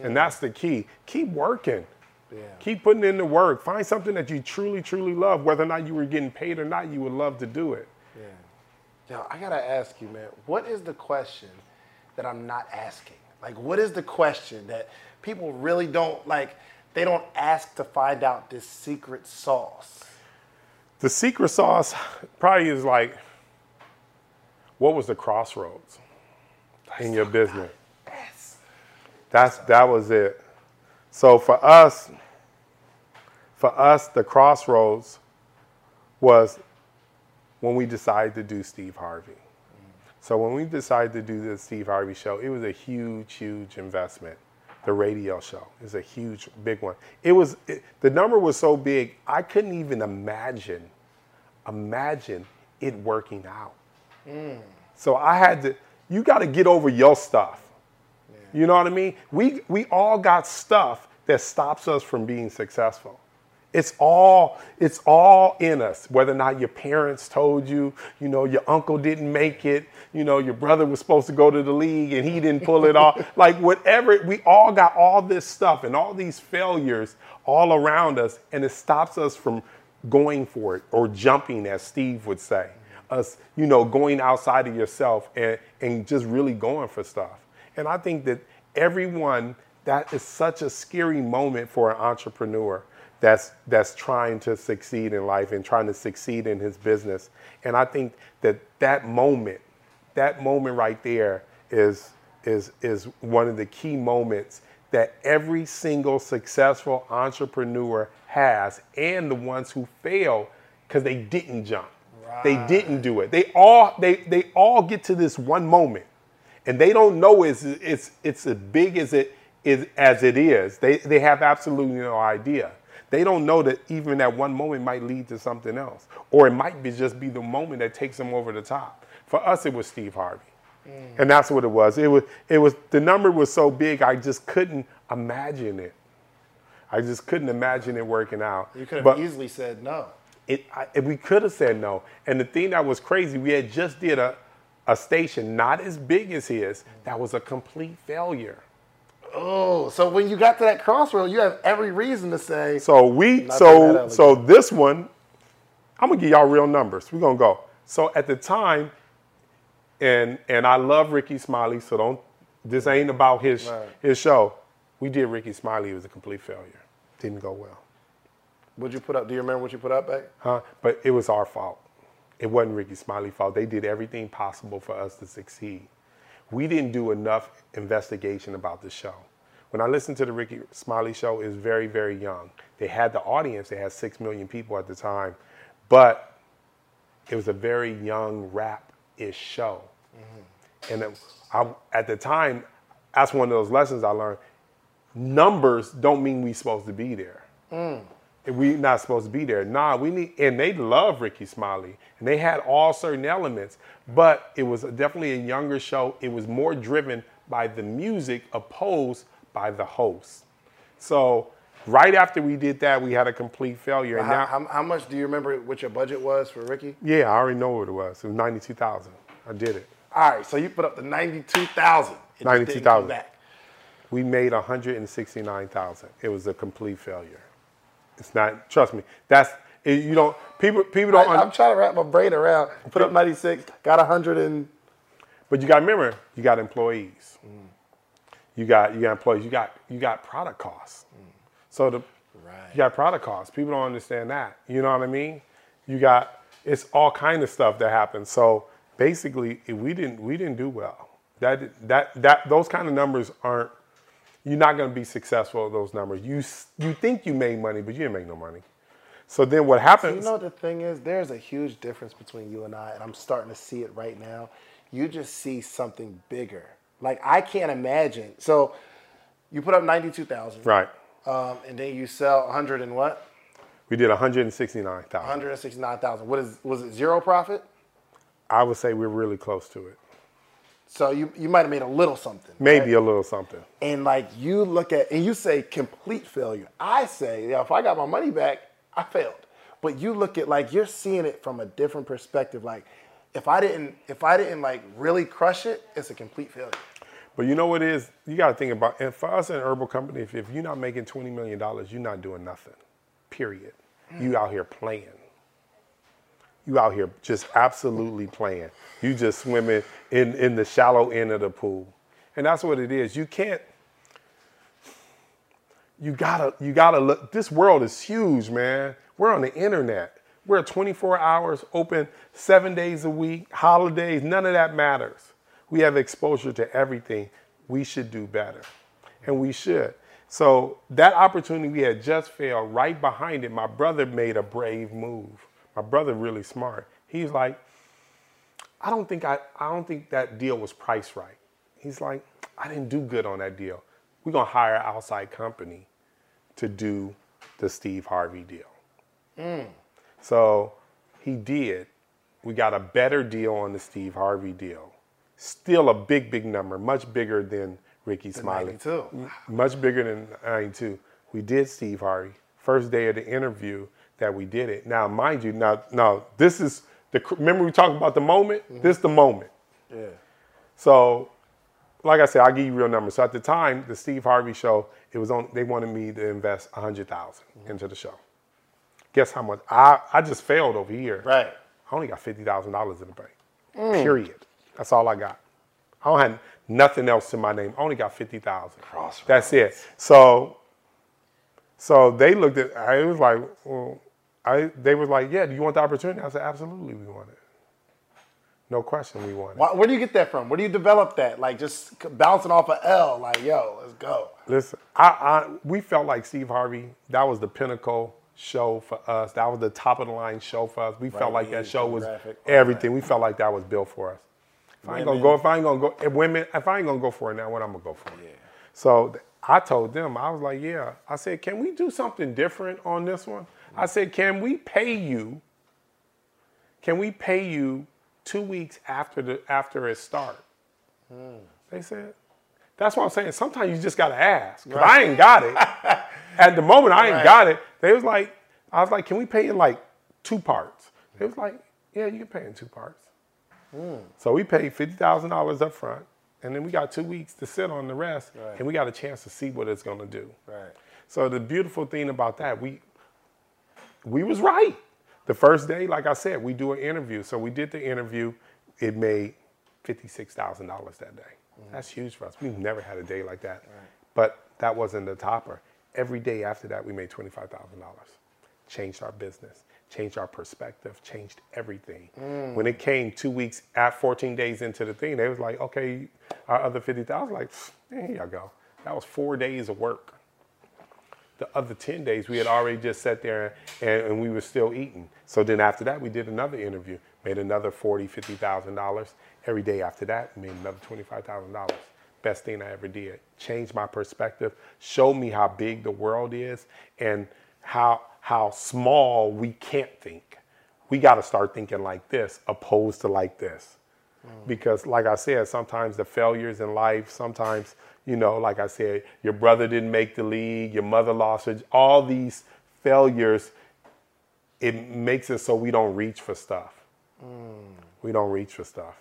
and that's the key. Keep working. Yeah. Keep putting in the work. Find something that you truly, truly love. Whether or not you were getting paid or not, you would love to do it. Yo, I gotta ask you, man. What is the question that I'm not asking? Like, what is the question that people really don't like? They don't ask to find out this secret sauce. The secret sauce probably is like, what was the crossroads in your business? Yes. That's that was it. So for us, for us, the crossroads was when we decided to do Steve Harvey. So when we decided to do the Steve Harvey show, it was a huge, huge investment. The radio show is a huge, big one. It was it, the number was so big I couldn't even imagine, imagine it working out. Mm. So I had to. You got to get over your stuff. You know what I mean? We we all got stuff that stops us from being successful. It's all it's all in us. Whether or not your parents told you, you know, your uncle didn't make it, you know, your brother was supposed to go to the league and he didn't pull it off. Like whatever, we all got all this stuff and all these failures all around us, and it stops us from going for it or jumping, as Steve would say. Us, you know, going outside of yourself and, and just really going for stuff. And I think that everyone, that is such a scary moment for an entrepreneur that's that's trying to succeed in life and trying to succeed in his business. And I think that that moment, that moment right there is is is one of the key moments that every single successful entrepreneur has and the ones who fail because they didn't jump. They didn't do it. They all they they all get to this one moment and they don't know it's it's it's as big as it is as it is. They they have absolutely no idea. They don't know that even that one moment might lead to something else, or it might be just be the moment that takes them over the top. For us, it was Steve Harvey, mm. and that's what it was. It was it was the number was so big, I just couldn't imagine it. I just couldn't imagine it working out. You could have But- easily said no. it, I, we could have said no. And the thing that was crazy, we had just did a, a station not as big as his that was a complete failure. Oh, so when you got to that crossroad, you have every reason to say, So we, so so this one, I'm gonna give y'all real numbers. We're gonna go. So at the time, and and I love Rickey Smiley, so don't. This ain't about his Right. his show. We did Rickey Smiley. It was a complete failure. Didn't go well. what'd you put up? Do you remember what you put up back? huh? But it was our fault. It wasn't Rickey Smiley's fault. They did everything possible for us to succeed. We didn't do enough investigation about the show. When I listened to the Rickey Smiley show, it was very, very young. They had the audience, they had six million people at the time, but it was a very young rap-ish show. Mm-hmm. And it- I, at the time, that's one of those lessons I learned. Numbers don't mean we're supposed to be there mm. We not supposed to be there. Nah, we need, and they love Rickey Smiley, and they had all certain elements, but it was definitely a younger show. It was more driven by the music opposed by the host. So right after we did that, we had a complete failure. And How, now, how, how much do you remember what your budget was for Rickey? yeah, I already know what it was. It was ninety-two thousand. I did it. All right, so you put up the 92,000. It just didn't come 92,000. We made one hundred and sixty-nine thousand. It was a complete failure. It's not. Trust me. That's it, you don't. People people don't. I, un- am trying to wrap my brain around. Put up 96, got 100 and But you got to remember, you got employees. You got you got employees. You got you got product costs. So the right. you got product costs. People don't understand that. You know what I mean? You got it's all kind of stuff that happens. So basically, we didn't we didn't do well. That that that those kind of numbers aren't. You're not going to be successful at those numbers. You you think you made money, but you didn't make no money. So then what happens? You know the thing is? There's a huge difference between you and I, and I'm starting to see it right now. You just see something bigger. Like I can't imagine. So you put up 92,000. right. Um, and then you sell 100 and what? We did 169,000. 169,000. What is was it zero profit? I would say we're really close to it. So you you might have made a little something. Maybe right? a little something. and like you look at and you say complete failure. I say, yeah, if I got my money back, I failed. But you look at like you're seeing it from a different perspective. Like if I didn't if I didn't like really crush it, it's a complete failure. But you know what it is? You got to think about, and for us in herbal company, if, if you're not making $20 million, you're not doing nothing, period. You out here playing. You out here just absolutely playing. You just swimming in, in the shallow end of the pool. And that's what it is. You can't, you gotta, you gotta look, this world is huge, man. We're on the internet. We're 24 hours open, seven days a week, holidays, none of that matters. We have exposure to everything. We should do better. And we should. So that opportunity we had just failed. Right behind it, my brother made a brave move. My brother really smart. He's like, I don't think I, I don't think that deal was priced right. He's like, I didn't do good on that deal. We're gonna hire an outside company to do the Steve Harvey deal. Mm. So he did. We got a better deal on the Steve Harvey deal. Still a big, big number, much bigger than Rickey Smiley. 92. Much bigger than 92. We did Steve Harvey first day of the interview that we did it. Now, mind you, now, now this is the. Remember we talked about the moment. Mm-hmm. This is the moment. Yeah. So, like I said, I'll give you real numbers. So at the time, the Steve Harvey show, it was on. They wanted me to invest a hundred mm-hmm. into the show. Guess how much? I I just failed over here. Right. I only got fifty thousand dollars in the bank. Mm. Period. That's all I got. I don't have nothing else in my name. I only got fifty thousand. That's it. So, so they looked at. I was like, well, I. They were like, yeah. Do you want the opportunity? I said, absolutely, we want it. No question, we want it. Why, where do you get that from? Where do you develop that? Like just bouncing off of L, like yo, let's go. Listen, I, I we felt like Steve Harvey. That was the pinnacle show for us. That was the top of the line show for us. We felt like that show was everything. We felt like that was built for us. If I ain't gonna go, if I ain't gonna go, if women, if I ain't gonna go for it now, what I'm gonna go for? Yeah. So I told them, I was like, yeah. I said, can we do something different on this one? I said, can we pay you? Can we pay you two weeks after the after it start? Hmm. They said, that's what I'm saying. Sometimes you just gotta ask. 'cause I ain't got it. At the moment, I ain't Right. got it. They was like, I was like, can we pay in like two parts? They was like, yeah, you can pay in two parts. Hmm. So we paid fifty thousand dollars up front, and then we got two weeks to sit on the rest, Right. and we got a chance to see what it's gonna do. Right. So the beautiful thing about that, we we was right. The first day, like I said, we do an interview. So we did the interview. It made fifty-six thousand dollars that day. That's huge for us. We've never had a day like that. But that wasn't the topper. Every day after that, we made twenty-five thousand dollars. Changed our business, changed our perspective, changed everything. When it came two weeks at 14 days into the thing, they was like, okay, our other 50,000, I was like, "Eh, here you go. That was four days of work the other 10 days we had already just sat there and, and we were still eating. So then after that we did another interview made another 40 50000 dollars. Every day after that made another 25000 dollars. Best thing i ever did. Changed my perspective showed me how big the world is and how how small we can't think. We got to start thinking like this opposed to like this. Mm. Because like i said sometimes the failures in life sometimes you know like i said your brother didn't make the league your mother lost her all these failures it makes it so we don't reach for stuff mm. we don't reach for stuff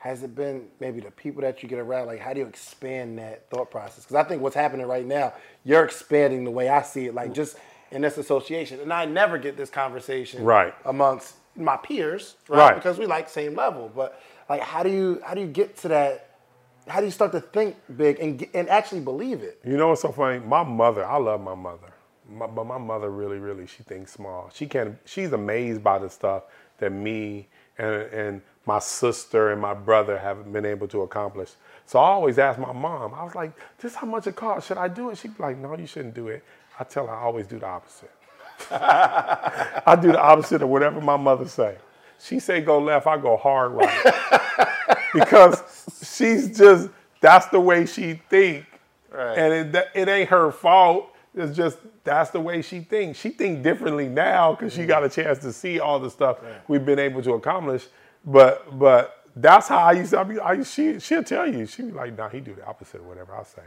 Has it been maybe the people that you get around? Like, how do you expand that thought process? Because I think what's happening right now, you're expanding the way I see it, like mm. just in this association. And I never get this conversation Right. amongst my peers, right? Right. Because we like same level. But like, how do you how do you get to that? How do you start to think big and and actually believe it? You know what's so funny? My mother, I love my mother, my, but my mother really, really, she thinks small. She can't. she's amazed by the stuff that me and and my sister and my brother have been able to accomplish. So I always ask my mom. I was like, "This how much it costs? Should I do it?" She'd be like, "No, you shouldn't do it." I tell her I always do the opposite. I do the opposite of whatever my mother say. She say go left, I go hard right. because she's just that's the way she think. Right. And it, it ain't her fault. It's just that's the way she thinks. She think differently now because she got a chance to see all the stuff we've been able to accomplish. But but that's how I used to. I mean, I, she she'll tell you. She be like, "Nah, he do the opposite of whatever I say."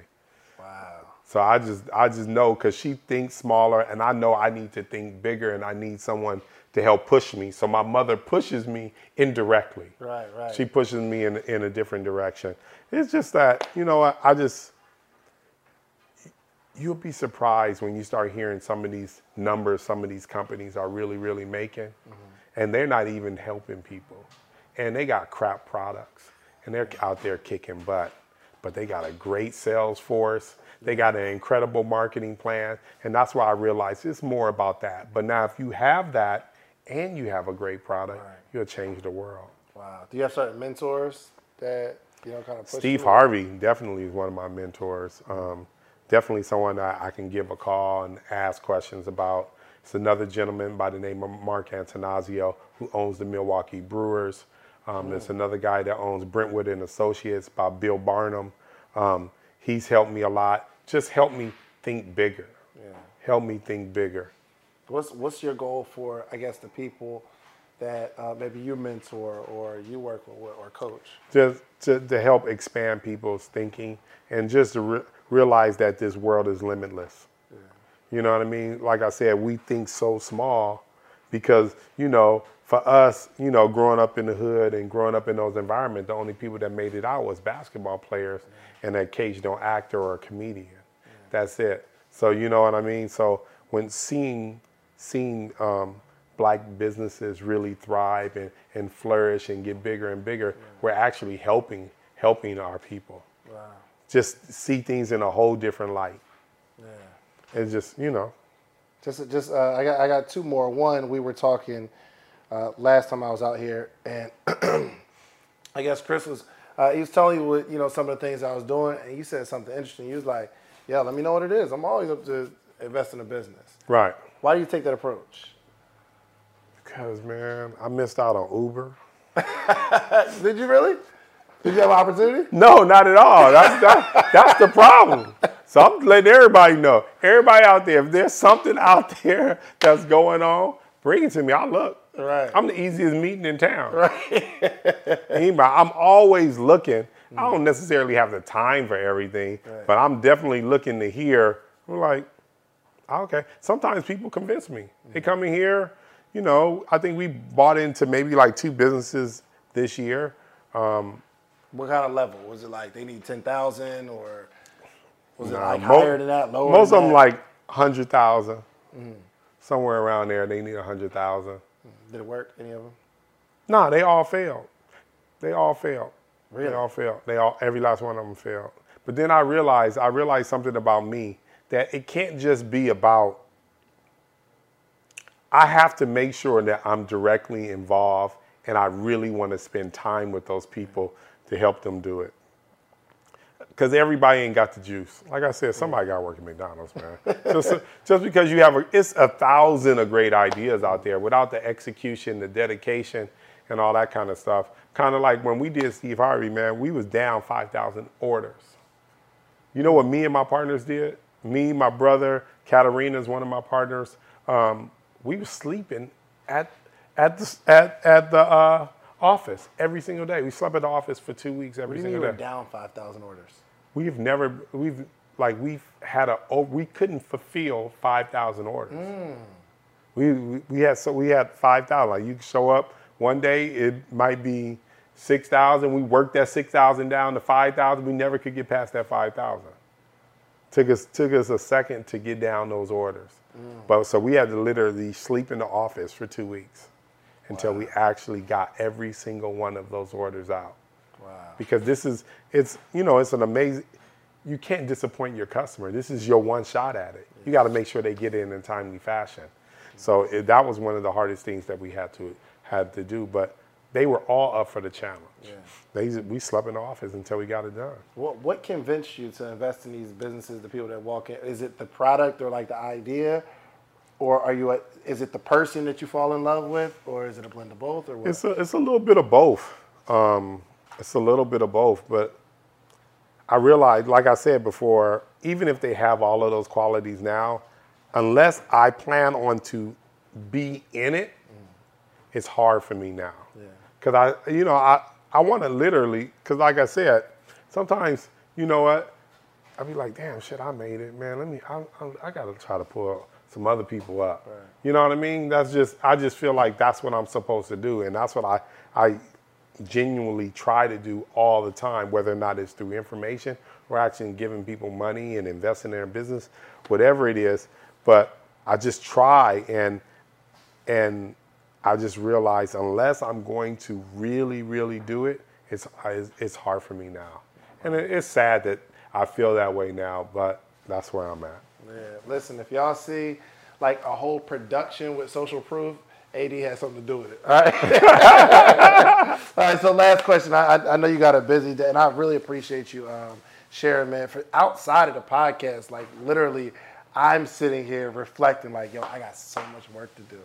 Wow. So I just I just know because she thinks smaller, and I know I need to think bigger, and I need someone to help push me. So my mother pushes me indirectly. Right, right. She pushes me in in a different direction. It's just that you know I, I just you'll be surprised when you start hearing some of these numbers some of these companies are really really making, mm-hmm. and they're not even helping people, and they got crap products, and they're out there kicking butt but they got a great sales force. They got an incredible marketing plan. And that's why I realized it's more about that. But now, if you have that and you have a great product, you'll change the world. Wow. Do you have certain mentors that you know kind of push Steve you? Harvey definitely is one of my mentors. Um, definitely someone that I can give a call and ask questions about. It's another gentleman by the name of Mark Attanasio who owns the Milwaukee Brewers. Um, There's another guy that owns Brentwood and Associates by Bill Barnum. Um, he's helped me a lot. Just help me think bigger. Help me think bigger. What's what's your goal for I guess the people that uh, maybe you mentor or you work with or coach? just to, to help expand people's thinking and just to re- realize that this world is limitless. You know what I mean? Like I said, we think so small because, you know, for us, you know, growing up in the hood and growing up in those environments, the only people that made it out was basketball players and an occasional actor or a comedian. That's it. So you know what I mean? So when seeing seeing um, black businesses really thrive and, and flourish and get bigger and bigger, we're actually helping helping our people. Wow. Just see things in a whole different light. Yeah. It's just, you know, Just, just uh, I got, I got two more. One, we were talking uh, last time I was out here, and I guess Chris was, uh, he was telling you what, you know, some of the things I was doing, and you said something interesting. You was like, "Yeah, let me know what it is. I'm always up to invest in a business." right. Why do you take that approach? Because man, I missed out on Uber. Did you really? Did you have an opportunity? No, not at all. That's that, that's the problem. So I'm letting everybody know. Everybody out there, if there's something out there that's going on, bring it to me. I'll look. Right. I'm the easiest meeting in town. Right. Anybody, I'm always looking. I don't necessarily have the time for everything, but I'm definitely looking to hear. Like, Ah, okay. Sometimes people convince me. They come in here. You know, I think we bought into maybe like two businesses this year. Um, what kind of level was it? Like they need ten thousand, or was it like higher than that? Lower? Most of them that? like hundred thousand, mm-hmm. somewhere around there. They need a hundred thousand. Mm-hmm. Did it work? Any of them? No, they all failed. They all failed. Really? They all failed. They all every last one of them failed. But then I realized I realized something about me that it can't just be about. I have to make sure that I'm directly involved and I really want to spend time with those people to help them do it. Because everybody ain't got the juice. Like I said, somebody got to work at McDonald's, man. just, just because you have a, it's a thousand of great ideas out there without the execution, the dedication, and all that kind of stuff. Kind of like when we did Steve Harvey, man, we was down 5,000 orders. You know what me and my partners did? Me, my brother, Katarina is one of my partners. Um, we were sleeping at at the at at the uh, office every single day. We slept at the office for two weeks every What do you mean single day. down five thousand orders? We've never we've like we've had a oh, we couldn't fulfill five thousand orders. We, we we had so we had five thousand. Like you show up one day, it might be six thousand. We worked that six thousand down to five thousand. We never could get past that five thousand. Took us took us a second to get down those orders. Mm. But so we had to literally sleep in the office for two weeks until we actually got every single one of those orders out. Wow. because this is it's you know it's an amazing you can't disappoint your customer. This is your one shot at it. You got to make sure they get in a timely fashion. So mm. it, that was one of the hardest things that we had to had to do. But they were all up for the challenge they we slept in the office until we got it done What what convinced you to invest in these businesses? The people that walk in, is it the product or like the idea, or are you? A, is it the person that you fall in love with, or is it a blend of both, or what? It's a, it's a little bit of both. Um, it's a little bit of both, but I realized, like I said before, even if they have all of those qualities now, unless I plan on to be in it, it's hard for me now. Because I, you know, I, I want to literally, because like I said, sometimes, you know what, I'd be like, damn, shit, I made it, man. Let me, I, I, I got to try to pull some other people up. You know what I mean? That's just, I just feel like that's what I'm supposed to do. And that's what I, I genuinely try to do all the time, whether or not it's through information or actually giving people money and investing in their business, whatever it is. But I just try and, and I just realized unless I'm going to really, really do it, it's, it's, hard for me now. And it's sad that I feel that way now, but that's where I'm at. Yeah. Listen, if y'all see like a whole production with social proof, AD has something to do with it. All right. All right. So last question. I, I I know you got a busy day, and I really appreciate you um, sharing, man. For outside of the podcast, like literally, I'm sitting here reflecting, like, yo, I got so much work to do.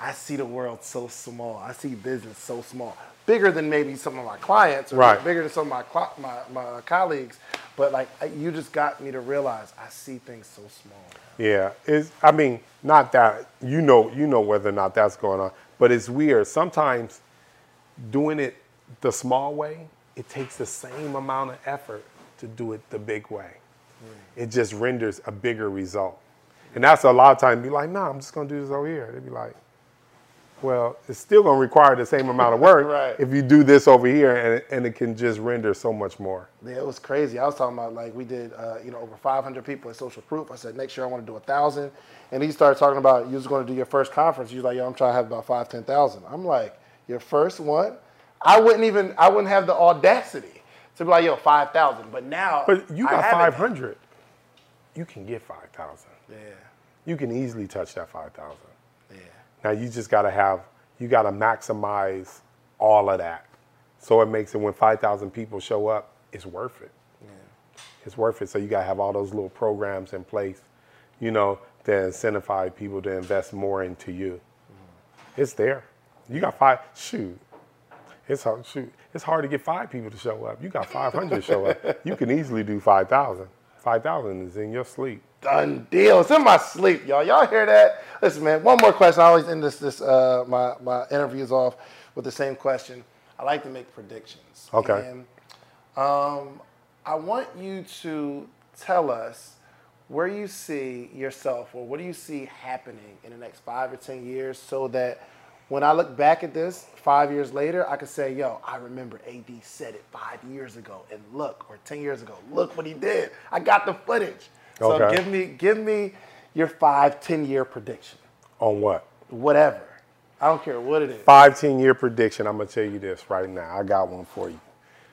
I see the world so small. I see business so small, bigger than maybe some of my clients, or Right. bigger than some of my, my my colleagues. But like, you just got me to realize I see things so small. Yeah, it's. I mean, not that you know, you know whether or not that's going on, but it's weird. Sometimes doing it the small way, it takes the same amount of effort to do it the big way. Hmm. It just renders a bigger result. And that's a lot of times be like, nah, I'm just gonna do this over here. They'd be like, well, it's still gonna require the same amount of work Right. if you do this over here, and it, and it can just render so much more. Yeah, it was crazy. I was talking about like we did, uh, you know, over 500 people at Social Proof. I said next year I want to do a thousand, and he started talking about you was going to do your first conference. You was like, yo, I'm trying to have about five, ten thousand. I'm like, your first one? I wouldn't even, I wouldn't have the audacity to be like, yo, five thousand. But now, But you got 500. You can get 5,000. Yeah, You can easily touch that 5,000. yeah. Now you just got to have, you got to maximize all of that. So it makes it when 5,000 people show up, it's worth it. It's worth it. So you got to have all those little programs in place, you know, to incentivize people to invest more into you. Mm. It's there. You got five, shoot. It's hard, shoot. It's hard to get five people to show up. You got 500 show up. You can easily do 5,000. 5,000 is in your sleep. Done deal. It's in my sleep, y'all. Y'all hear that? Listen, man. One more question. I always end this this uh, my my interviews off with the same question. I like to make predictions. Okay. And um, I want you to tell us where you see yourself, or what do you see happening in the next five or ten years, so that when I look back at this five years later, I could say, "Yo, I remember AD said it five years ago, and look, or ten years ago, look what he did. I got the footage." So Okay. give me give me your five, ten year prediction, On what? whatever. I don't care what it is. Five, 10 year prediction. I'm going to tell you this right now. I got one for you.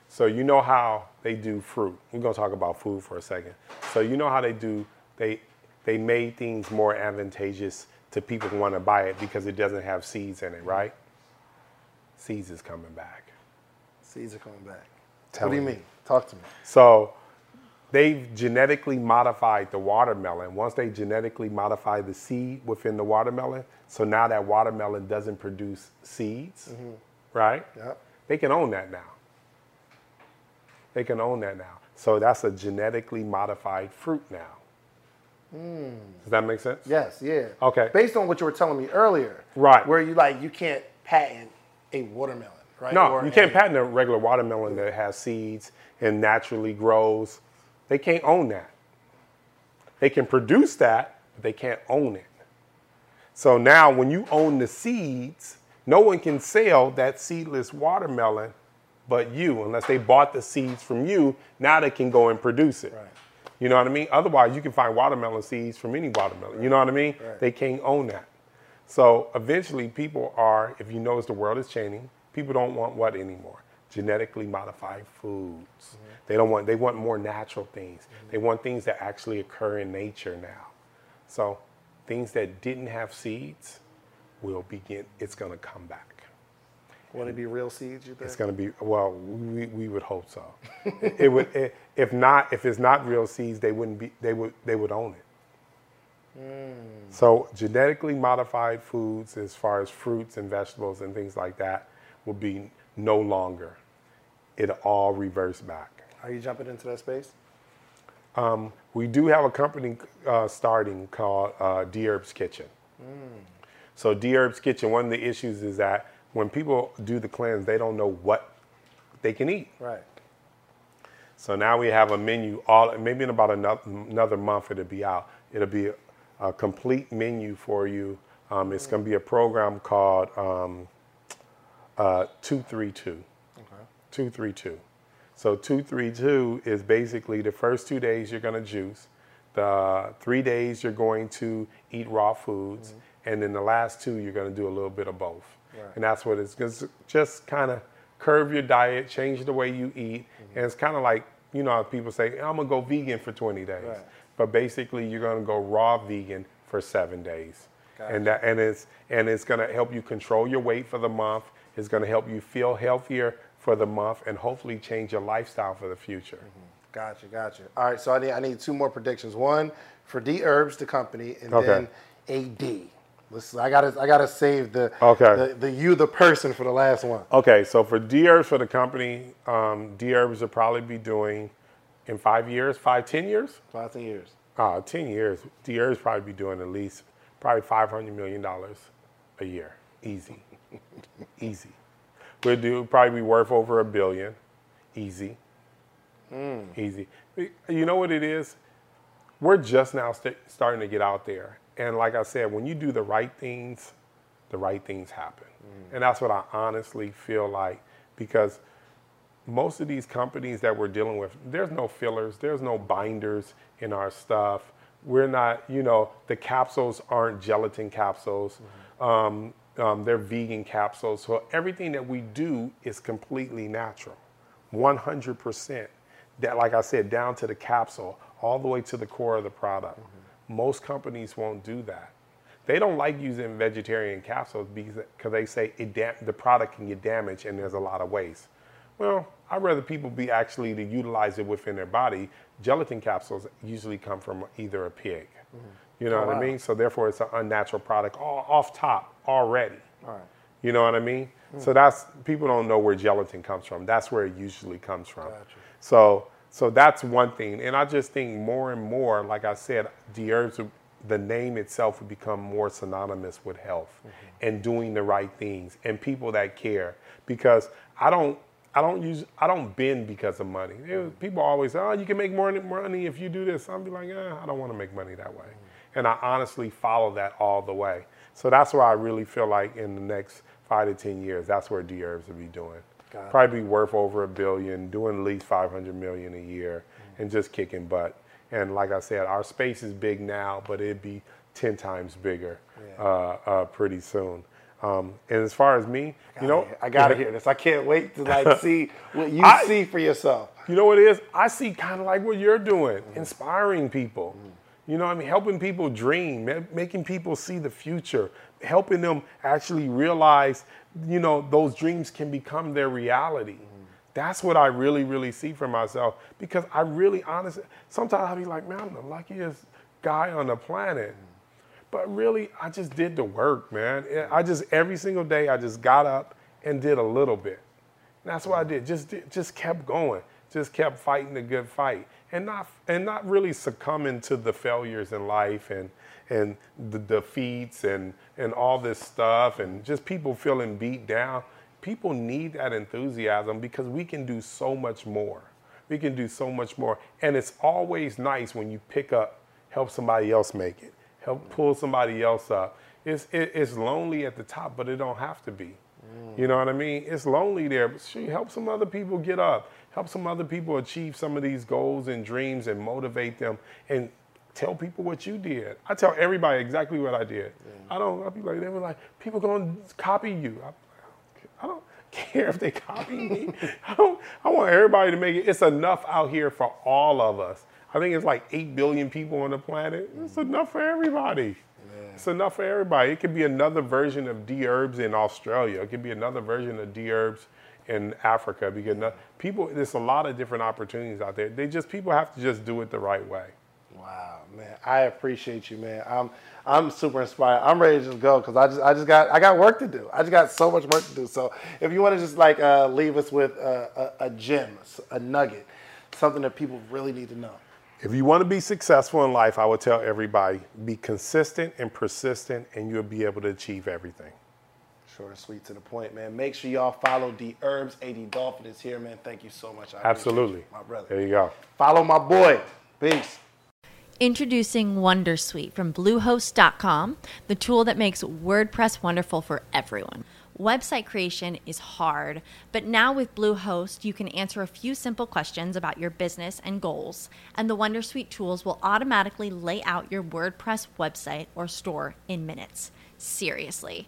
So, you know how they do fruit. We're going to talk about food for a second. So, you know how they do, they, they made things more advantageous to people who want to buy it because it doesn't have seeds in it, right? Seeds is coming back. Seeds are coming back. Tell what do you me. mean? Talk to me. So they've genetically modified the watermelon. Once they genetically modify the seed within the watermelon, so now that watermelon doesn't produce seeds, mm-hmm. right? Yep. They can own that now. They can own that now. So that's a genetically modified fruit now. Hmm. Does that make sense? Yes, yeah. Okay. Based on what you were telling me earlier. Right. Where you like you can't patent a watermelon, right? No, Or you can't a- patent a regular watermelon that has seeds and naturally grows. They can't own that. They can produce that, but they can't own it. So now, when you own the seeds, no one can sell that seedless watermelon but you, unless they bought the seeds from you. Now they can go and produce it. Right. You know what I mean? Otherwise, you can find watermelon seeds from any watermelon. You know what I mean? Right. They can't own that. So eventually, people are, if you notice the world is changing, people don't want what anymore? Genetically modified foods. They don't want, they want more natural things. Mm-hmm. They want things that actually occur in nature now. So things that didn't have seeds will begin, it's going to come back. Would it be real seeds, you think? It's going to be well. We, we would hope so. it would it, if not if it's not real seeds, they wouldn't be. They would they would own it. Mm. So genetically modified foods, as far as fruits and vegetables and things like that, will be no longer. It'll all reverse back. Are you jumping into that space? We do have a company uh, starting called uh, Dherbs Kitchen. So Dherbs Kitchen, one of the issues is that when people do the cleanse, they don't know what they can eat. Right. So now we have a menu. All maybe in about another, another month it'll be out. It'll be a, a complete menu for you. Um, it's going to be a program called um, uh, 232. 232. So 232 is basically the first two days you're going to juice. The three days you're going to eat raw foods, mm-hmm. and then the last two you're going to do a little bit of both. And that's what it's just, just kind of curve your diet, change the way you eat, mm-hmm. and it's kind of like you know people say I'm gonna go vegan for 20 days, Right. but basically you're gonna go raw vegan for seven days, and that and it's and it's gonna help you control your weight for the month. It's gonna help you feel healthier for the month, and hopefully change your lifestyle for the future. Gotcha, gotcha. All right, so I need I need two more predictions. One for Dherbs, the company, and Okay. then AD. Listen, I gotta I gotta save the Okay. the, the you the person for the last one. Okay, so for Dherbs for the company, um, Dherbs will probably be doing in five years, five, ten years. Five ten years. Uh, 10 years, Dherbs probably be doing at least probably $500 million a year. Easy. Easy. We'll do probably be worth over a billion. Easy. Hmm. Easy. You know what it is? we're just now st- starting to get out there. And like I said, when you do the right things, the right things happen. Hmm. And that's what I honestly feel like because most of these companies that we're dealing with, there's no fillers, there's no binders in our stuff. We're not, you know, the capsules aren't gelatin capsules. Mm-hmm. Um, um, they're vegan capsules. So everything that we do is completely natural, 100%. That, like I said, down to the capsule, all the way to the core of the product. Most companies won't do that. They don't like using vegetarian capsules because they say it da- the product can get damaged and there's a lot of waste. Well, I'd rather people be actually to utilize it within their body. Gelatin capsules usually come from either a pig. You know what I mean? So therefore, it's an unnatural product all, off top already. You know what I mean? So that's people don't know where gelatin comes from. That's where it usually comes from. So so that's one thing. And I just think more and more, like I said, the herbs, the name itself would become more synonymous with health mm-hmm. and doing the right things and people that care. Because I don't I don't use I don't bend because of money. Was- mm-hmm. people always say, oh, you can make more money if you do this. I'll be like, eh, I don't want to make money that way. Mm-hmm. And I honestly follow that all the way. So that's why I really feel like in the next five to ten years, that's where Dherbs will be doing. Probably be worth over a billion, doing at least 500 million a year, and just kicking butt. And like I said, our space is big now, but it'd be 10 times bigger uh, uh, pretty soon. Um, and as far as me, you know, I gotta hear this. I can't wait to like see what you I- see for yourself. You know what it is? I see kind of like what you're doing, inspiring people. You know, what I mean, helping people dream, making people see the future, helping them actually realize, you know, those dreams can become their reality. Mm-hmm. That's what I really, really see for myself because I really, honestly, sometimes I'll be like, man, I'm the luckiest guy on the planet. Mm-hmm. But really, I just did the work, man. Mm-hmm. I just every single day, I just got up and did a little bit. And that's what I did. Just just kept going. Just kept fighting the good fight, and not and not really succumbing to the failures in life and and the defeats and and all this stuff and just people feeling beat down. People need that enthusiasm because we can do so much more. We can do so much more, and it's always nice when you pick up, help somebody else make it, help pull somebody else up. It's it, it's lonely at the top, but it don't have to be. You know what I mean? It's lonely there, but shoot, help some other people get up. Help some other people achieve some of these goals and dreams and motivate them and tell people what you did. I tell everybody exactly what I did. Mm. I don't, I'll be like, they were like, people gonna copy you. I, I don't care if they copy me. I don't, I want everybody to make it. It's enough out here for all of us. I think it's like 8 billion people on the planet. It's mm. enough for everybody. It's enough for everybody. It could be another version of Dherbs in Australia. It could be another version of Dherbs in Africa. Because people, there's a lot of different opportunities out there. They just people have to just do it the right way. Wow, man, I appreciate you, man. I'm I'm super inspired. I'm ready to just go because I just I just got I got work to do. I just got so much work to do. So if you want to just like uh, leave us with a, a, a gem, a nugget, something that people really need to know. If you want to be successful in life, I would tell everybody be consistent and persistent, and you'll be able to achieve everything. Short and sweet to the point, man. Make sure y'all follow Dherbs. AD Dolphin is here, man. Thank you so much. I Absolutely. you, my brother. There you go. Follow my boy. Peace. Introducing Wondersuite from Bluehost.com, the tool that makes WordPress wonderful for everyone. Website creation is hard, but now with Bluehost, you can answer a few simple questions about your business and goals, and the Wondersuite tools will automatically lay out your WordPress website or store in minutes. Seriously.